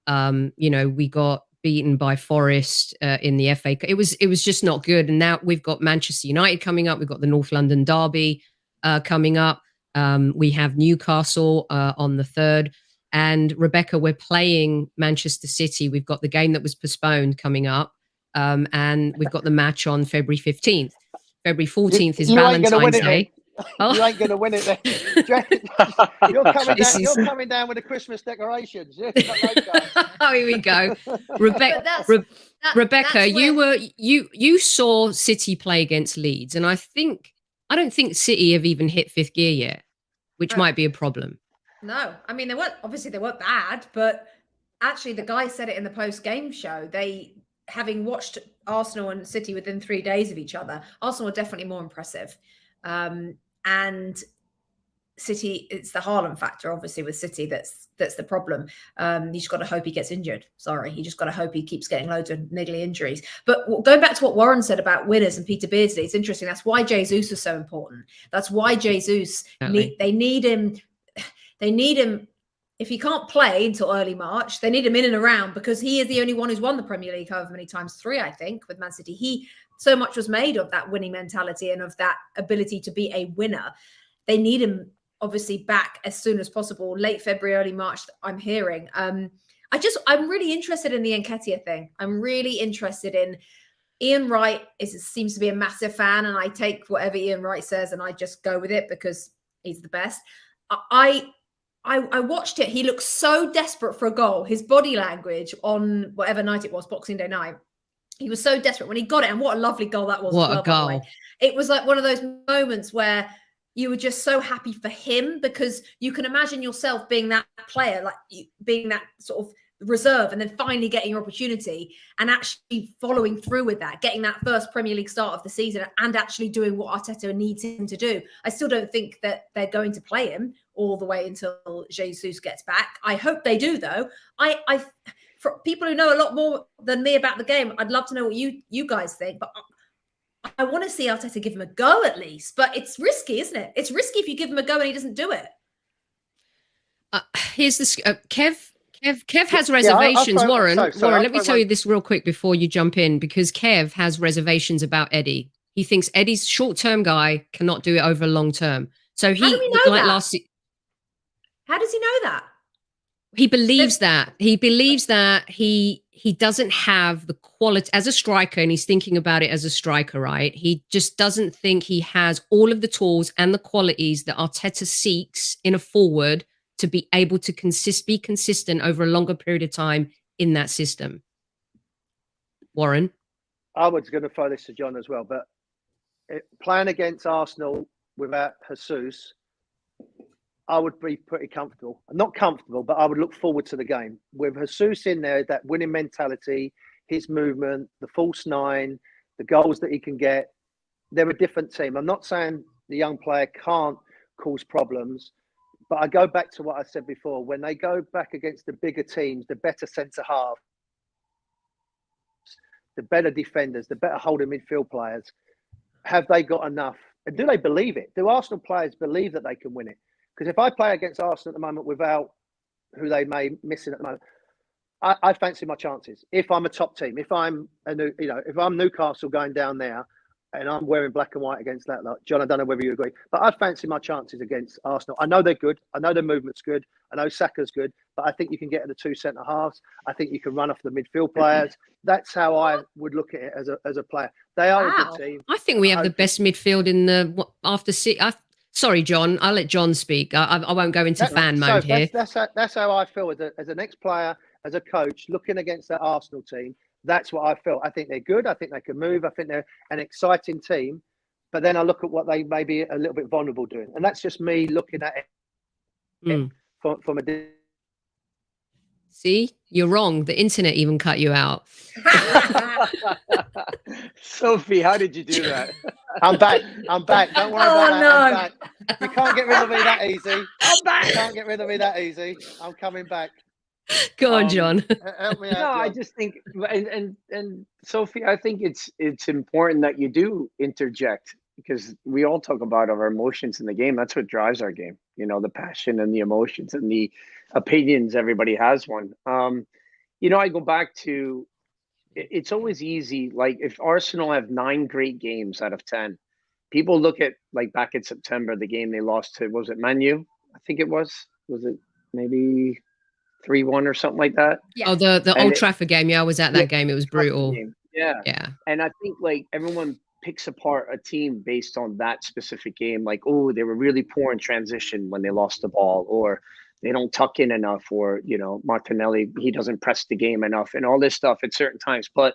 Um, you know, we got beaten by Forest uh, in the FA. It was it was just not good. And now we've got Manchester United coming up. We've got the North London Derby uh, coming up. Um, we have Newcastle uh, on the third. And Rebecca, we're playing Manchester City. We've got the game that was postponed coming up. Um, and we've got the match on February 15th. February 14th is you ain't gonna win Valentine's it, Day. Oh. [laughs] You ain't going to win it then. you're, coming down, is- you're coming down with the Christmas decorations. Yeah, you've got no chance. oh, [laughs] here we go. Rebecca, But Re- That- Rebecca, that's you where- were you you saw City play against Leeds, and I think I don't think City have even hit fifth gear yet, which Right. might be a problem. No, I mean they weren't obviously they weren't bad, but actually the guy said it in the post game show. They having watched Arsenal and City within three days of each other, Arsenal were definitely more impressive. Um, and City, it's the Haaland factor, obviously, with City that's that's the problem. Um, you just got to hope he gets injured. Sorry, you just got to hope he keeps getting loads of niggly injuries. But going back to what Warren said about winners and Peter Beardsley, it's interesting. That's why Jesus is so important. That's why Jesus need, they need him. They need him. If he can't play until early March, they need him in and around because he is the only one who's won the Premier League however many times, three, I think, with Man City. He so much was made of that winning mentality and of that ability to be a winner. They need him obviously back as soon as possible, late February, early March. I'm hearing. Um, I just I'm really interested in the Nketiah thing. I'm really interested in Ian Wright is seems to be a massive fan, and I take whatever Ian Wright says and I just go with it because he's the best. I I, I watched it. He looked so desperate for a goal. His body language on whatever night it was, Boxing Day night. He was so desperate when he got it, and what a lovely goal that was. What well, a by the way. goal! It was like one of those moments where you were just so happy for him because you can imagine yourself being that player, like being that sort of reserve, and then finally getting your opportunity and actually following through with that, getting that first Premier League start of the season, and actually doing what Arteta needs him to do. I still don't think that they're going to play him all the way until Jesus gets back. I hope they do, though. I, I, for people who know a lot more than me about the game, I'd love to know what you you guys think, but. I want to see Arteta give him a go at least, but it's risky, isn't it? It's risky if you give him a go and he doesn't do it. Uh, here's this. Uh, Kev. Kev, Kev has Yeah, I- I'll reservations. throw- Warren, sorry, sorry, Warren, I'll let me tell one- you this real quick before you jump in, because Kev has reservations about Eddie. He thinks Eddie's short-term guy cannot do it over long term. So he, How do we know like that? last, se- How does he know that? he believes that he believes that he he doesn't have the quality as a striker and he's thinking about it as a striker right he just doesn't think he has all of the tools and the qualities that arteta seeks in a forward to be able to consist be consistent over a longer period of time in that system warren I was going to throw this to John as well, but it, playing against Arsenal without Jesus, I would be pretty comfortable. Not comfortable, but I would look forward to the game with Jesus in there. That winning mentality, his movement, the false nine, the goals that he can get. They're a different team. I'm not saying the young player can't cause problems, but I go back to what I said before. When they go back against the bigger teams, the better centre half, the better defenders, the better holding midfield players, have they got enough? And do they believe it? Do Arsenal players believe that they can win it? Because if I play against Arsenal at the moment without who they may missing at the moment, I, I fancy my chances. If I'm a top team, if I'm a new, you know, if I'm Newcastle going down there and I'm wearing black and white against that lot, John, I don't know whether you agree, but I fancy my chances against Arsenal. I know they're good. I know their movement's good. I know Saka's good, but I think you can get at the two centre halves. I think you can run off the midfield players. That's how I would look at it as a as a player. They are a good team. i think we have the best midfield in the after si I, sorry john i'll let john speak i, I won't go into That- fan so mode here That's, that's, how, that's how I feel as, a, as an ex-player, as a coach, looking against that Arsenal team. That's what I feel. I think they're good. I think they can move. I think they're an exciting team. But then I look at what they may be a little bit vulnerable doing, and that's just me looking at it Mm. from, from a. see you're wrong the internet even cut you out [laughs] Sophie, how did you do that? [laughs] I'm back. I'm back. Don't worry Oh, about that. no. I'm back. You can't get rid of me that easy. I'm back. You can't get rid of me that easy. I'm coming back. [laughs] Go on, Um, John. Help me no, out. I just think, and and and Sophie, I think it's it's important that you do interject because we all talk about our emotions in the game. That's what drives our game. You know, the passion and the emotions and the opinions. Everybody has one. Um, you know, I go back to. It's always easy. Like if Arsenal have nine great games out of ten, people look at like back in September, the game they lost to was it Manu? I think it was. Was it maybe three one or something like that? Yeah. Oh, the the And Old it- Trafford game. Yeah, I was at that Yeah, game. It was brutal. Game. Yeah. Yeah. And I think like everyone picks apart a team based on that specific game. Like, oh, they were really poor in transition when they lost the ball, or they don't tuck in enough, or you know, Martinelli he doesn't press the game enough, and all this stuff at certain times. But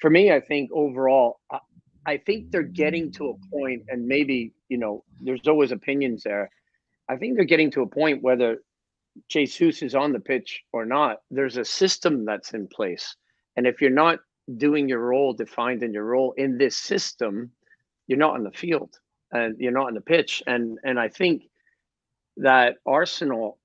for me, I think overall, I, I think they're getting to a point, and maybe you know, there's always opinions there. I think they're getting to a point whether Jesus is on the pitch or not. There's a system that's in place, and if you're not doing your role defined in your role in this system you're not on the field and you're not on the pitch. And and i think that arsenal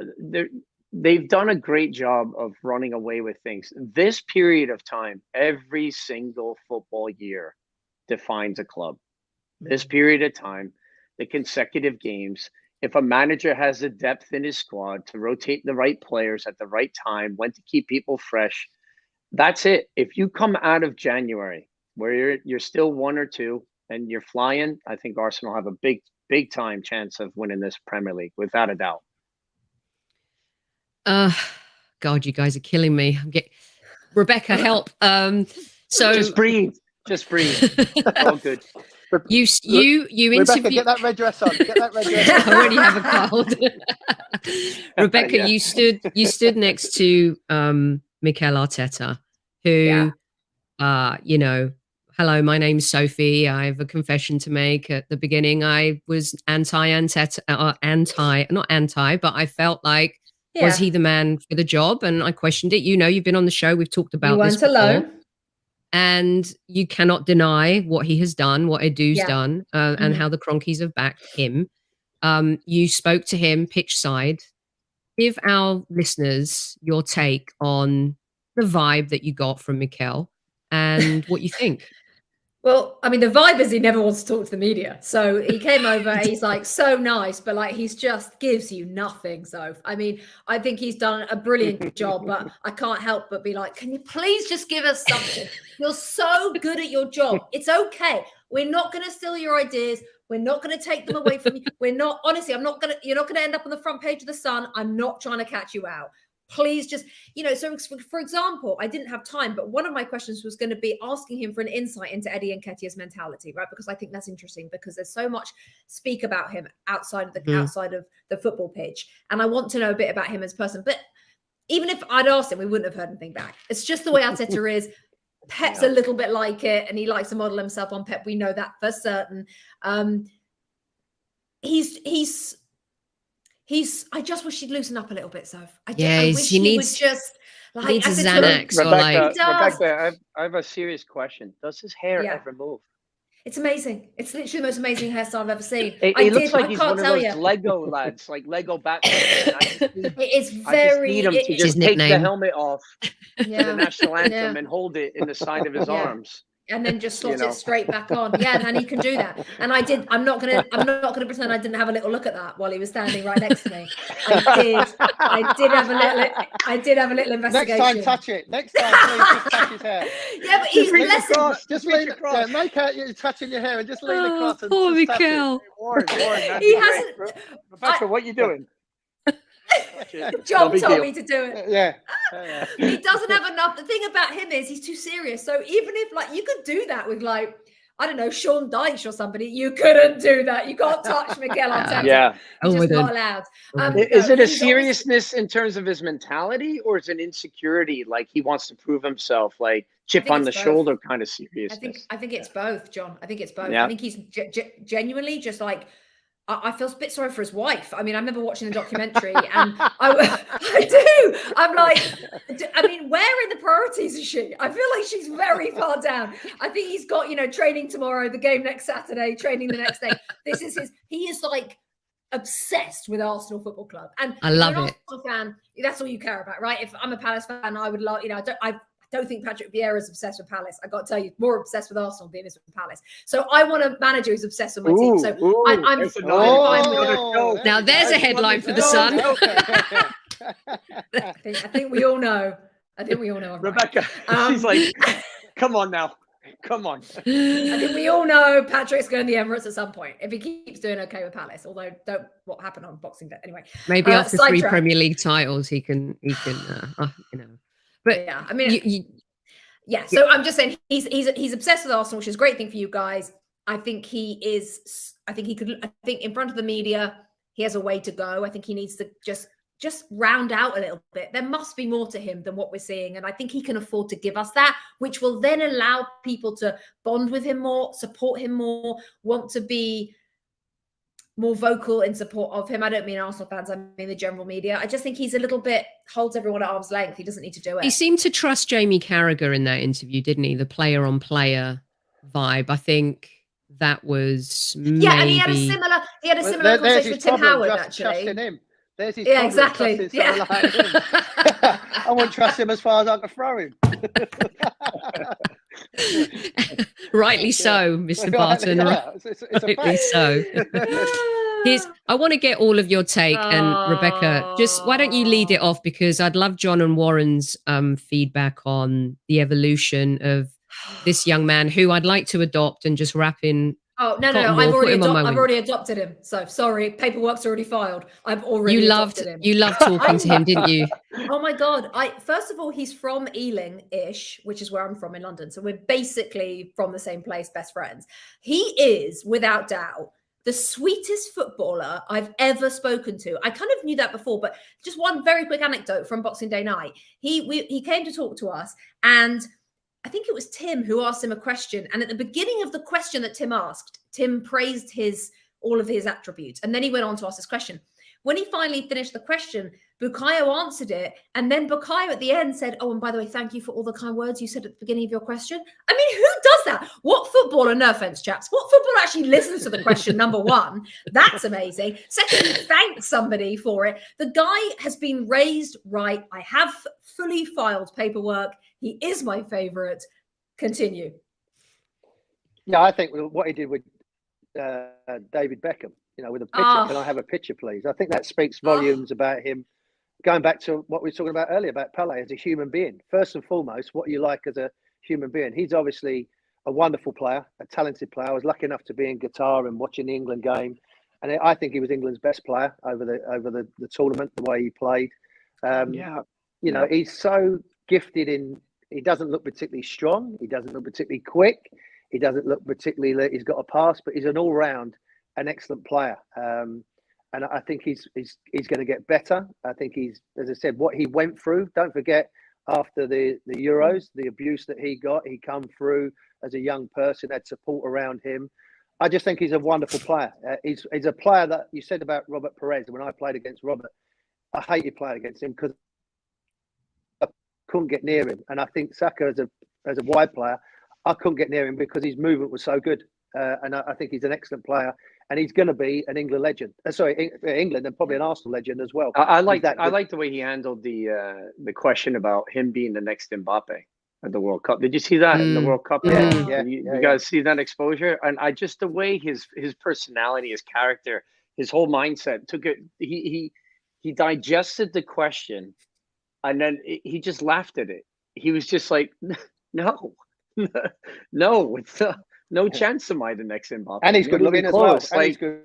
uh, they they've done a great job of running away with things. This period of time every single football year defines a club. This period of time the consecutive games if a manager has the depth in his squad to rotate the right players at the right time when to keep people fresh that's it. If you come out of January where you're you're still one or two and you're flying, I think Arsenal have a big big time chance of winning this Premier League without a doubt. Uh, God, you guys are killing me. I'm get Rebecca, help. Um, [laughs] so just breathe, just breathe. [laughs] All good. You you you Rebecca, get that red dress on. Get that red dress. [laughs] I already have a cold. [laughs] [laughs] Rebecca, Yeah. you stood you stood next to um Mikel Arteta, who Yeah. uh, you know, hello, my name's Sophie. I have a confession to make. At the beginning, I was anti Anteta uh, anti, not anti, but I felt like was he the man for the job? And I questioned it. You know, you've been on the show, we've talked about you this before alone. And you cannot deny what he has done, what Edu's Yeah. done, uh, and Mhm. how the Kroenkes have backed him. Um, you spoke to him pitch side. Give our listeners your take on the vibe that you got from Mikel and what you think. [laughs] Well, I mean, the vibe is he never wants to talk to the media. So he came over, he's like [laughs] so nice, but like he's just gives you nothing. So I mean, I think he's done a brilliant job, but I can't help but be like, can you please just give us something? You're so good at your job. It's okay. We're not going to steal your ideas. We're not going to take them away from you. We're not, honestly, I'm not going to, you're not going to end up on the front page of the Sun. I'm not trying to catch you out. Please just, you know, so for, example, I didn't have time, but one of my questions was going to be asking him for an insight into Eddie Nketiah's mentality, right? Because I think that's interesting because there's so much speak about him outside of the Mm. outside of the football pitch, and I want to know a bit about him as a person. But even if I'd asked him, we wouldn't have heard anything back. It's just the way Arteta [laughs] is. Pep's a little bit like it, and he likes to model himself on Pep. We know that for certain. Um, he's he's he's. I just wish he'd loosen up a little bit, Soph. I, ju- Yeah, I wish he he, needs- would just like needs I a said to Xanax or like- Rebecca, He. Rebecca, I have, I have a serious question. Does his hair Yeah. ever move? It's amazing. It's literally the most amazing hairstyle I've ever seen. It, I it looks did. like I he's one of those you. Lego lads, like Lego Batman. And I just [laughs] need, It is I just need him to it- his just take the helmet off, [laughs] the national anthem, Yeah. and hold it in the side of his Yeah. arms. And then just [laughs] slot know. it straight back on. Yeah, and he can do that. And I did. I'm not gonna. I'm not gonna pretend I didn't have a little look at that while he was standing right next to me. I did. I did have a little. I did have a little investigation. Next time, touch it. Next time, please just touch his hair. [laughs] yeah, but he's Just lean listen. across. Just reach lean, across. yeah, make out you're touching your hair and just lean Oh, across and poor just tap it. Mikel. Warren, Warren, that'd He great. hasn't- Re- Rebecca, what you doing? [laughs] No John big told deal. me to do it. Yeah. [laughs] He doesn't have enough. The thing about him is he's too serious. So even if like you could do that with like. I don't know, Sean Dyche or somebody. You couldn't do that. You can't touch Miguel [laughs] Arteta. Yeah. You're Oh, just not allowed. Oh, Um, Is no, it a seriousness in terms of his mentality, or is it insecurity, like he wants to prove himself, like chip on the both. shoulder kind of I think I think it's both, John. I think it's both. Yeah. I think he's ge- ge- genuinely just like I, I feel a bit sorry for his wife. I mean, I remember watching the documentary, and I, [laughs] I do. I'm like, I mean, where in the priorities is she? I feel like she's very far down. I think he's got you know training tomorrow, the game next Saturday, training the next day. This is his. He is like. obsessed with Arsenal Football Club. And I love it. Arsenal fan, that's all you care about, right? If I'm a Palace fan, I would love, you know, I don't, I don't think Patrick Vieira is obsessed with Palace. I got to tell you, more obsessed with Arsenal than he is with Palace. So I want a manager who's obsessed with my team. So ooh, I- I'm- I'm another- fine with another Oh, show. Now there's a headline for the Sun. [laughs] I think, I think we all know. I think we all know. I'm right. Rebecca, Um, she's like, [laughs] come on now, come on. I think we all know Patrick's going to the Emirates at some point if he keeps doing okay with Palace. Although, don't what happened on Boxing Day anyway. Maybe Uh, after three sidetrack. Premier League titles, he can he can uh, uh, you know. But yeah, I mean, you, you, yeah. So I'm just saying he's he's he's obsessed with Arsenal, which is a great thing for you guys. I think he is. I think he could. I think in front of the media, he has a way to go. I think he needs to just just round out a little bit. There must be more to him than what we're seeing, and I think he can afford to give us that, which will then allow people to bond with him more, support him more, want to be more vocal in support of him. I don't mean Arsenal fans, I mean the general media. I just think he's a little bit holds everyone at arm's length. He doesn't need to do it. he seemed to trust Jamie Carragher in that interview, didn't he? The player on player vibe. I think that was Yeah, and he had a similar he had a Well, similar there- conversation with Tim problem, Howard just actually. trusting him. There's his Yeah, problem, exactly. trusting Yeah. like him. [laughs] I won't trust him as far as I can throw him. [laughs] [laughs] Rightly so, Mr. Barton. Yeah, it's, it's, it's Rightly so. [laughs] Here's I want to get all of your take and Rebecca, just why don't you lead it off because I'd love John and Warren's um, feedback on the evolution of this young man who I'd like to adopt and just wrap in. Oh no, no, no! I've already, I've already adopted him. So sorry, paperwork's already filed. I've already You loved adopted him. you loved [laughs] talking to him, didn't you? Oh my god! I first of all, he's from Ealing-ish, which is where I'm from in London. So we're basically from the same place, best friends. He is, without doubt, the sweetest footballer I've ever spoken to. I kind of knew that before, but just one very quick anecdote from Boxing Day night. He we, he came to talk to us, and I think it was Tim who asked him a question. And at the beginning of the question that Tim asked, Tim praised his all of his attributes, and then he went on to ask this question. When he finally finished the question, Bukayo answered it, and then Bukayo at the end said, "Oh, and by the way, thank you for all the kind words you said at the beginning of your question." I mean, who does that? What footballer? No offense, chaps. What footballer actually listens to the question? Number [laughs] one, that's amazing. Secondly, thanks somebody for it. The guy has been raised right. I have fully filed paperwork. He is my favorite. Continue. Yeah, I think what he did with uh, David Beckham, you know, with a picture. Oh. Can I have a picture, please? I think that speaks Oh. volumes about him. Going back to what we were talking about earlier about Pele as a human being. First and foremost, what you like as a human being. He's obviously a wonderful player, a talented player. I was lucky enough to be in Qatar and watching the England game, and I think he was England's best player over the over the, the tournament. The way he played, um, Yeah, you know, he's so gifted in. He doesn't look particularly strong. He doesn't look particularly quick. He doesn't look particularly. He's got a pass, but he's an all-round, an excellent player. Um, and I think he's he's he's going to get better. I think he's, as I said, what he went through. Don't forget, after the the Euros, the abuse that he got, he come through as a young person, had support around him. I just think he's a wonderful player. Uh, he's he's a player that you said about Robert Pires. When I played against Robert, I hated playing against him because I couldn't get near him. And I think Saka as a as a wide player, I couldn't get near him because his movement was so good. Uh, and I, I think he's an excellent player, and he's going to be an England legend. Uh, sorry, Eng- England and probably an Arsenal legend as well. I, I like that I like the way he handled the uh, the question about him being the next Mbappe at the World Cup. Did you see that in the Mm. World Cup? Yeah, Did yeah, you, yeah, you guys see that exposure? And I just the way his his personality, his character, his whole mindset took it. He he he digested the question, and then he just laughed at it. He was just like, [laughs] [laughs] no, no, it's uh, no chance am I the next Mbappe. and he's good looking as well. close. And he's good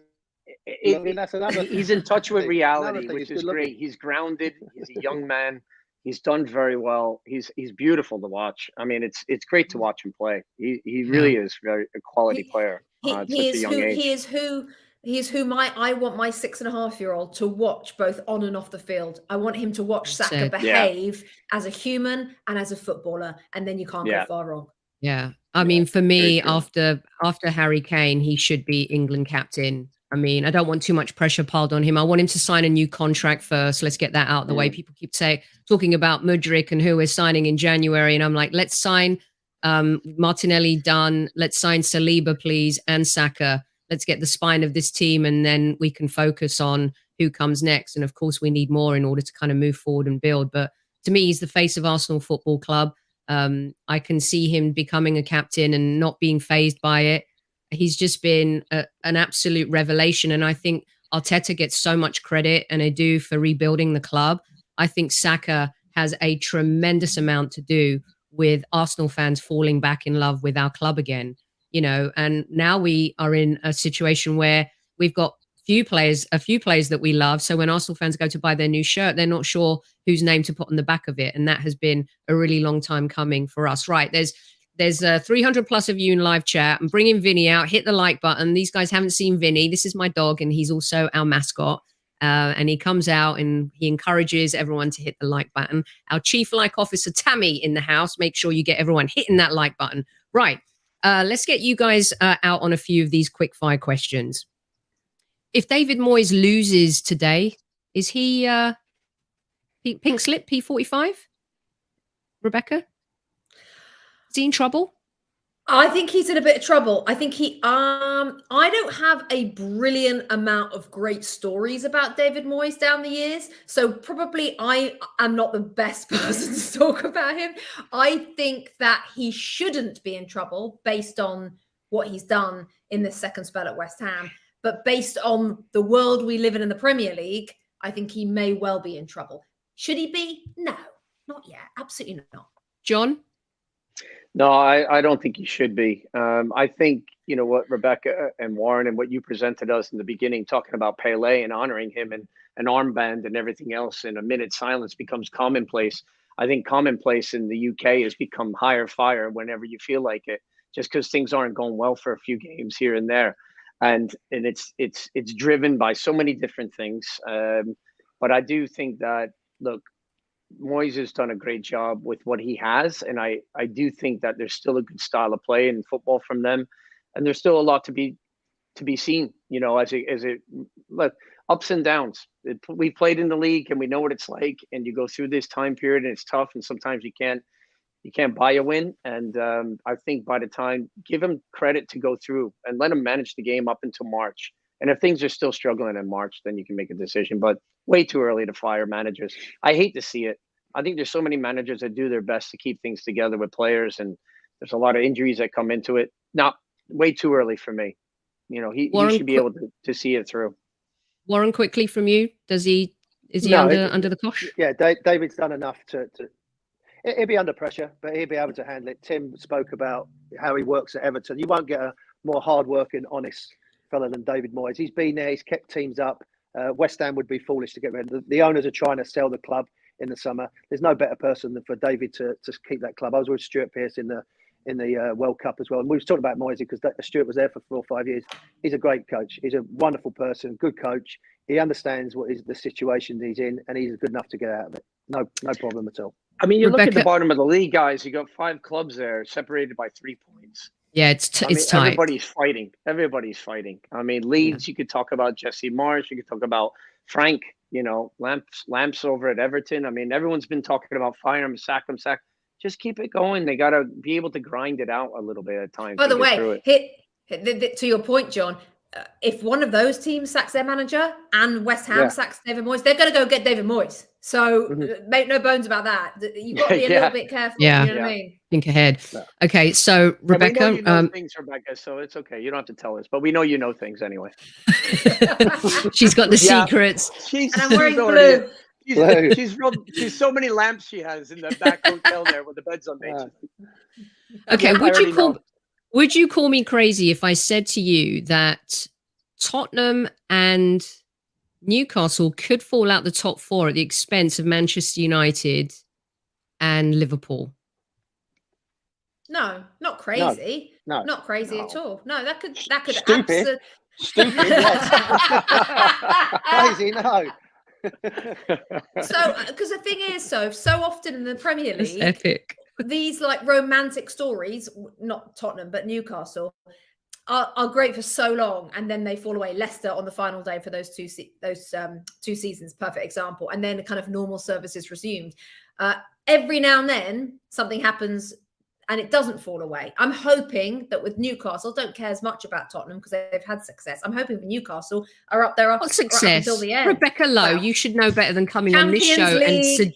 it- looking. That's another. he's in touch with reality, which is good looking. great. He's grounded. [laughs] He's a young man. He's done very well. He's he's beautiful to watch. I mean, it's it's great to watch him play. He he really is very a quality He- player He, uh, at he such a is young who age. he is who he is who my I want my six and a half year old to watch both on and off the field. I want him to watch That's Saka it. Yeah. behave as a human and as a footballer, and then you can't Yeah. go far wrong. Yeah. I mean, for me, after after Harry Kane, he should be England captain. I mean, I don't want too much pressure piled on him. I want him to sign a new contract first. Let's get that out of the way. People keep saying talking about Mudryk and who we're signing in January, and I'm like, let's sign um, Martinelli done. Let's sign Saliba, please, and Saka. let's get the spine of this team and then we can focus on who comes next. And of course, we need more in order to kind of move forward and build. But to me, he's the face of Arsenal Football Club. Um, I can see him becoming a captain and not being phased by it. He's just been a, an absolute revelation. And I think Arteta gets so much credit, and I do for rebuilding the club. I think Saka has a tremendous amount to do with Arsenal fans falling back in love with our club again. You know, and now we are in a situation where we've got few players, a few players that we love. So when Arsenal fans go to buy their new shirt, they're not sure whose name to put on the back of it, and that has been a really long time coming for us. Right? There's there's uh, 300 plus of you in live chat. I'm bringing Vinny out. Hit the like button. These guys haven't seen Vinny. This is my dog, and he's also our mascot. Uh, and he comes out and he encourages everyone to hit the like button. Our chief like officer Tammy in the house. Make sure you get everyone hitting that like button. Right. Uh, let's get you guys uh, out on a few of these quick fire questions. If David Moyes loses today, is he uh, pink slip P45? Rebecca? Is he in trouble? I think he's in a bit of trouble. I think he um I don't have a brilliant amount of great stories about David Moyes down the years. So probably I am not the best [laughs] person to talk about him. I think that he shouldn't be in trouble based on what he's done in this second spell at West Ham. But based on the world we live in in the Premier League, I think he may well be in trouble. Should he be? No, not yet. Absolutely not. John? No, I, I don't think he should be. Um, I think, you know, what Rebecca and Warren and what you presented us in the beginning, talking about Pele and honoring him and an armband and everything else in a minute silence becomes commonplace. I think commonplace in the UK has become higher fire whenever you feel like it, just because things aren't going well for a few games here and there. And and it's it's it's driven by so many different things. Um, but I do think that look, Moyes has done a great job with what he has, and I I do think that there's still a good style of play in football from them, and there's still a lot to be to be seen. You know, as it as it look ups and downs. It, we played in the league, and we know what it's like. And you go through this time period, and it's tough, and sometimes you can't you can't buy a win. And um, I think by the time give him credit to go through and let him manage the game up until March. And if things are still struggling in March, then you can make a decision. But way too early to fire managers. I hate to see it. I think there's so many managers that do their best to keep things together with players, and there's a lot of injuries that come into it. Not way too early for me. You know, he, he should be able to, to see it through. Warren, quickly from you, does he is he no, under it, under the cosh? Yeah, David's done enough to, to he'll be under pressure, but he'll be able to handle it. Tim spoke about how he works at Everton. You won't get a more hard-working, honest fella than David Moyes. He's been there. He's kept teams up. Uh, West Ham would be foolish to get rid of. The, the owners are trying to sell the club in the summer. There's no better person than for David to, to keep that club. I was with Stuart Pearce in the in the uh, World Cup as well, and we was talking about Moyes because Stuart was there for four or five years. He's a great coach. He's a wonderful person, good coach. He understands what is the situation he's in, and he's good enough to get out of it. No, no problem at all. I mean, you Rebecca, look at the bottom of the league, guys. You got five clubs there, separated by three points. Yeah, it's t- it's mean, tight. Everybody's fighting. Everybody's fighting. I mean, Leeds. Yeah. You could talk about Jesse Marsch. You could talk about Frank. You know, lamps lamps over at Everton. I mean, everyone's been talking about fire him, sack him, sack. Just keep it going. They got to be able to grind it out a little bit at times. By the way, hit, hit, to your point, John. Uh, if one of those teams sacks their manager and West Ham yeah. sacks David Moyes, they're going to go get David Moyes. So mm-hmm. Uh, make no bones about that. You've got to be a yeah. little bit careful. Yeah. You know what I mean? Think ahead. Okay. So Rebecca. Yeah, you know um, things, Rebecca. So it's okay. You don't have to tell us, but we know you know things anyway. [laughs] she's got the secrets. She's, and I'm wearing blue. She's, blue. [laughs] she's, real, she's so many lamps she has in the back hotel there with the beds on benches. Okay. would you call, would you call me crazy if I said to you that Tottenham and Newcastle could fall out the top four at the expense of Manchester United and Liverpool. No, not crazy. No, no not crazy no. at all. No, that could that could stupid. Abso- stupid. [laughs] crazy. No. so, because uh, the thing is, so so often in the Premier League, epic. These like romantic stories, not Tottenham, but Newcastle, are, are great for so long and then they fall away. Leicester on the final day for those two se- those um, two seasons, perfect example. And then the kind of normal services resumed. Uh, every now and then something happens and it doesn't fall away. I'm hoping that with Newcastle, don't care as much about Tottenham because they've had success. I'm hoping for Newcastle are up there right up until the end. Rebecca Lowe, you should know better than coming on this Champions show and League, su-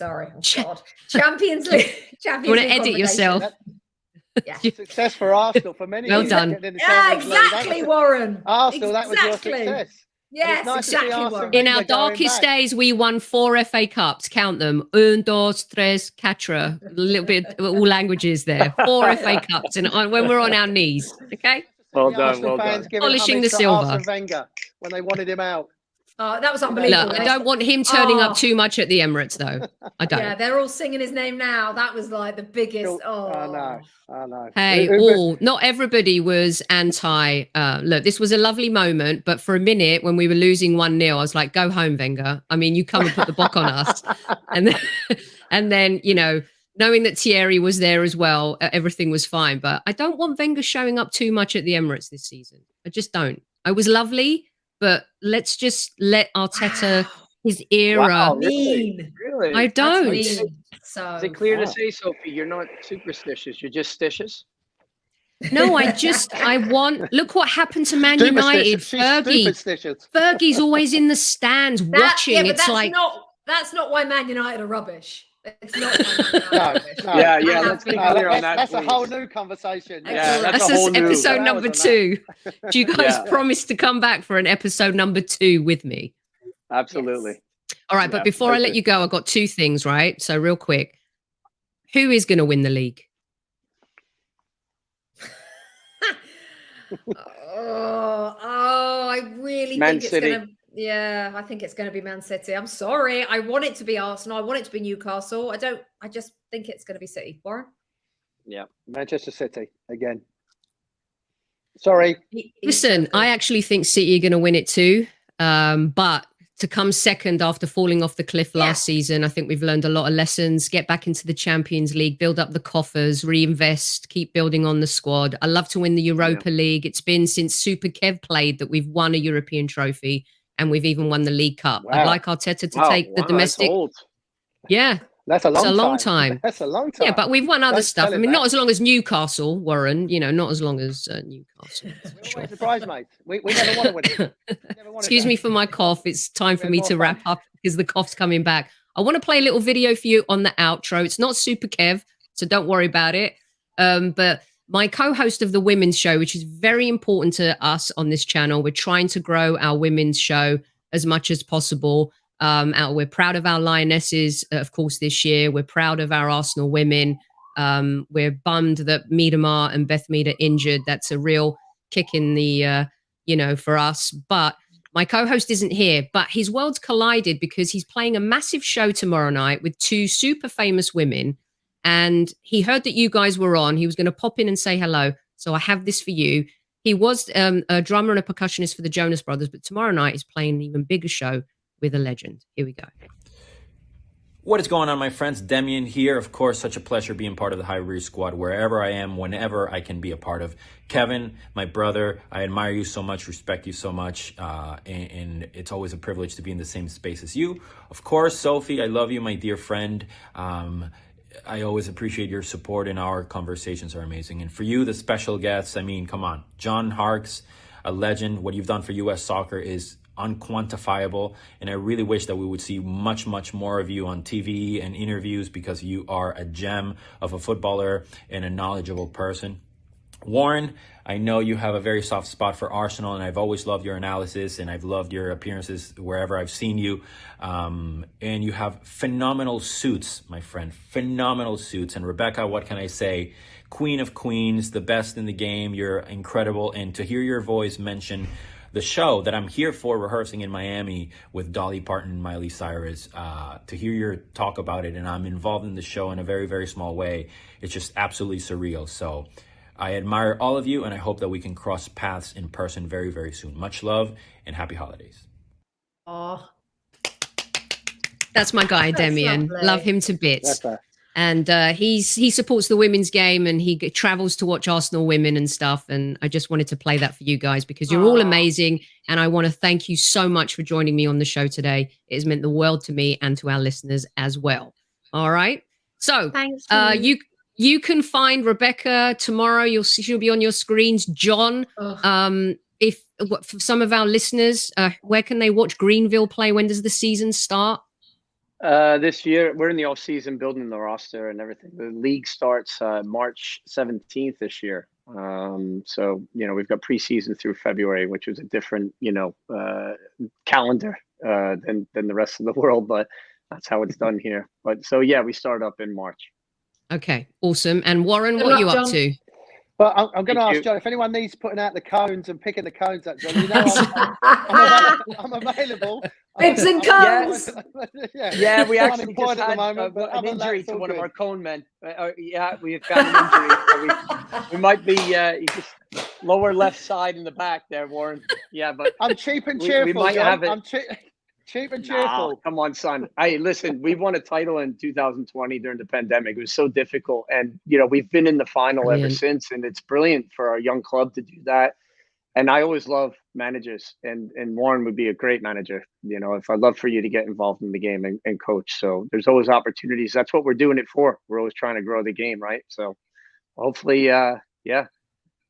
Sorry, oh [laughs] Cha- God. Champions League. [laughs] Champions you want to edit yourself. [laughs] Yeah. Success for Arsenal for many Well years. done. in Yeah, Champions That exactly, was- Warren. Arsenal, that was your Exactly. success. Yes, nice exactly, Warren. In our darkest back. days, we won four FA Cups. Count them. Un, dos, tres, quatre. A little bit all languages there. Four FA Cups, and on, when we're on our knees. Okay. Well The done, Arsenal well done. Polishing the silver. Arsene Wenger when they wanted him out. Oh, that was unbelievable. Look, I don't want him turning Oh. up too much at the Emirates, though. I don't. Yeah, they're all singing his name now. That was like the biggest. Cool. Oh, I know. I know. Hey, Who- who- all not everybody was anti. Uh, look, this was a lovely moment, but for a minute when we were losing one 0 I was like, "Go home, Wenger." I mean, you come and put the bock on us, [laughs] and then, [laughs] and then you know, knowing that Thierry was there as well, everything was fine. But I don't want Wenger showing up too much at the Emirates this season. I just don't. I was lovely, but let's just let Arteta Wow, [gasps] his era. Wow, really? mean. Really? I don't. mean. So Is it clear to say, Sophie, you're not superstitious, you're just stitious? No, I [laughs] just I want. Look what happened to Man United. Superstitious. Fergie. Fergie's always in the stands That- watching. yeah, but it's that's like not that's not why Man United are rubbish. It's not. why Man United No, are rubbish. no. Yeah, yeah, let's be clear on that's, that, that's a whole new conversation. Yeah, that's that's a whole just new- episode Hours number two. Do you guys Yeah. promise to come back for an episode number two with me? Absolutely. All right, but Yeah, before I let you go, I've got two things, right? So real quick. Who is gonna win the league? [laughs] oh, oh, I really Man think it's gonna. Yeah, I think it's going to be Man City. I'm sorry. I want it to be Arsenal. I want it to be Newcastle. I don't. I just think it's going to be City. Warren. Yeah. Manchester City again. Sorry. Listen, I actually think City are gonna win it too. Um, but to come second after falling off the cliff Yeah. last season, I think we've learned a lot of lessons. Get back into the Champions League, build up the coffers, reinvest, keep building on the squad. I love to win the Europa League. It's been since Super Kev played that we've won a European trophy and we've even won the League Cup. I'd Wow. like Arteta to Wow, take the wow, that's domestic. Yeah, That's a long a time. long time. That's a long time. yeah, but we've won other Don't stuff. I mean, not as long as Newcastle, Warren. You know, not as long as uh, Newcastle. that's We're sure. surprised, mate. We, we never want to win it. We [laughs] never wanted Excuse that. me for my cough. It's time for me to fun. wrap up because the cough's coming back. I want to play a little video for you on the outro. It's not super Kev, so don't worry about it. Um, but my co-host of the women's show, which is very important to us on this channel, we're trying to grow our women's show as much as possible. Um, we're proud of our lionesses, uh, of course, this year. We're proud of our Arsenal women. Um, we're bummed that Miedema and Beth Mead injured. That's a real kick in the, uh, you know, for us. But my co-host isn't here, but his worlds collided because he's playing a massive show tomorrow night with two super famous women. And he heard that you guys were on. He was going to pop in and say hello. So I have this for you. He was um, a drummer and a percussionist for the Jonas Brothers, but tomorrow night he's playing an even bigger show with a legend. Here we go. What is going on, my friends? Demian here. Of course, such a pleasure being part of the Highbury Squad wherever I am, whenever I can be a part of. Kevin, my brother, I admire you so much, respect you so much, uh, and, and it's always a privilege to be in the same space as you. Of course, Sophie, I love you, my dear friend. Um, I always appreciate your support, and our conversations are amazing. And for you, the special guests, I mean, come on, John Harkes, a legend. What you've done for U.S. soccer is unquantifiable and i really wish that we would see much much more of you on tv and interviews because you are a gem of a footballer and a knowledgeable person warren i know you have a very soft spot for arsenal and i've always loved your analysis and i've loved your appearances wherever i've seen you um, and you have phenomenal suits my friend phenomenal suits and rebecca what can i say queen of queens the best in the game you're incredible and to hear your voice mention the show that I'm here for rehearsing in Miami with Dolly Parton and Miley Cyrus, uh, to hear your talk about it, and I'm involved in the show in a very, very small way. It's just absolutely surreal. So I admire all of you, and I hope that we can cross paths in person very, very soon. Much love and happy holidays. Oh, That's my guy, That's Demian. lovely. Love him to bits. And uh, he's he supports the women's game and he g- travels to watch Arsenal women and stuff. And I just wanted to play that for you guys because you're all amazing, and I want to thank you so much for joining me on the show today. It has meant the world to me and to our listeners as well. All right, so thank you. uh, you you can find Rebecca tomorrow. You'll see she'll be on your screens. John, Ugh. um, if what- for some of our listeners, uh, where can they watch Greenville play? When does the season start? Uh, this year, we're in the off season building the roster and everything. The league starts uh, March 17th this year. Um, so, you know, we've got preseason through February, which was a different, you know, uh, calendar uh, than, than the rest of the [laughs] world, but that's how it's done here. But so, yeah, we start up in March. Okay, awesome. And Warren, Good what are you up John. to? Well, I'm, I'm going to Thank ask you. John if anyone needs putting out the cones and picking the cones up, John. You know, I'm, [laughs] I'm, available, [laughs] I'm available. Pips and cones. [laughs] yeah. Yeah, we I'm actually unemployed just at had the moment, uh, but an other than that, injury it's to all one of good. our cone men. Uh, uh, yeah, we've got an injury. so we, we might be uh, you just lower left side in the back there, Warren. Yeah, but I'm cheap and We- we cheerful. might John. have it. I'm cheap, cheap and Nah, cheerful. come on, son. Hey, listen, we won a title in 2020 during the pandemic. It was so difficult, and you know we've been in the final ever since, and it's brilliant for our young club to do that. And I always love managers, and and Warren would be a great manager. You know, if I'd love for you to get involved in the game and, and coach. So there's always opportunities. That's what we're doing it for. We're always trying to grow the game, right? So hopefully, uh, yeah.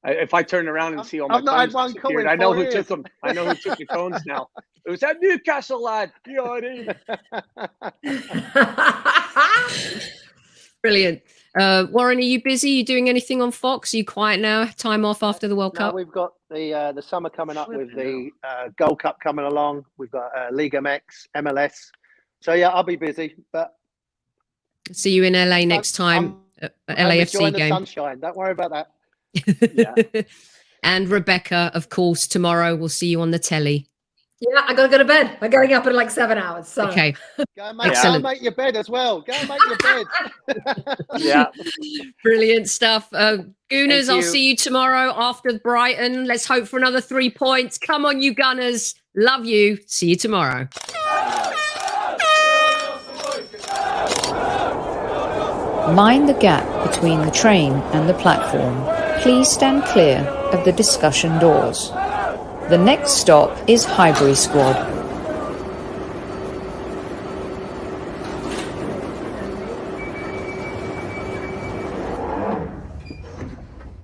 I, if I turn around and see all my I've not had cones one disappeared, I know who years. took them. I know who took the cones now. It was that Newcastle lad. You know what I mean? [laughs] Brilliant. Uh, Warren, are you busy? you doing anything on Fox? Are you quiet now? Time off after the World No, Cup? we've got the uh, the summer coming up with the uh, Gold Cup coming along. We've got uh, Liga MX, MLS. So yeah, I'll be busy, but See you in LA next time. I'm- at I'm LAFC enjoying the game. sunshine. Don't worry about that. Yeah. [laughs] and Rebecca, of course, tomorrow we'll see you on the telly. yeah, I gotta go to bed. I'm going up in like seven hours. So Okay. [laughs] Go and make, go and make your bed as well. Go and make your bed. [laughs] Yeah. Brilliant stuff. Uh, Gooners, I'll see you tomorrow after Brighton. Let's hope for another three points. Come on, you Gunners. Love you. See you tomorrow. Mind the gap between the train and the platform. Please stand clear of the discussion doors. The next stop is Highbury Squad.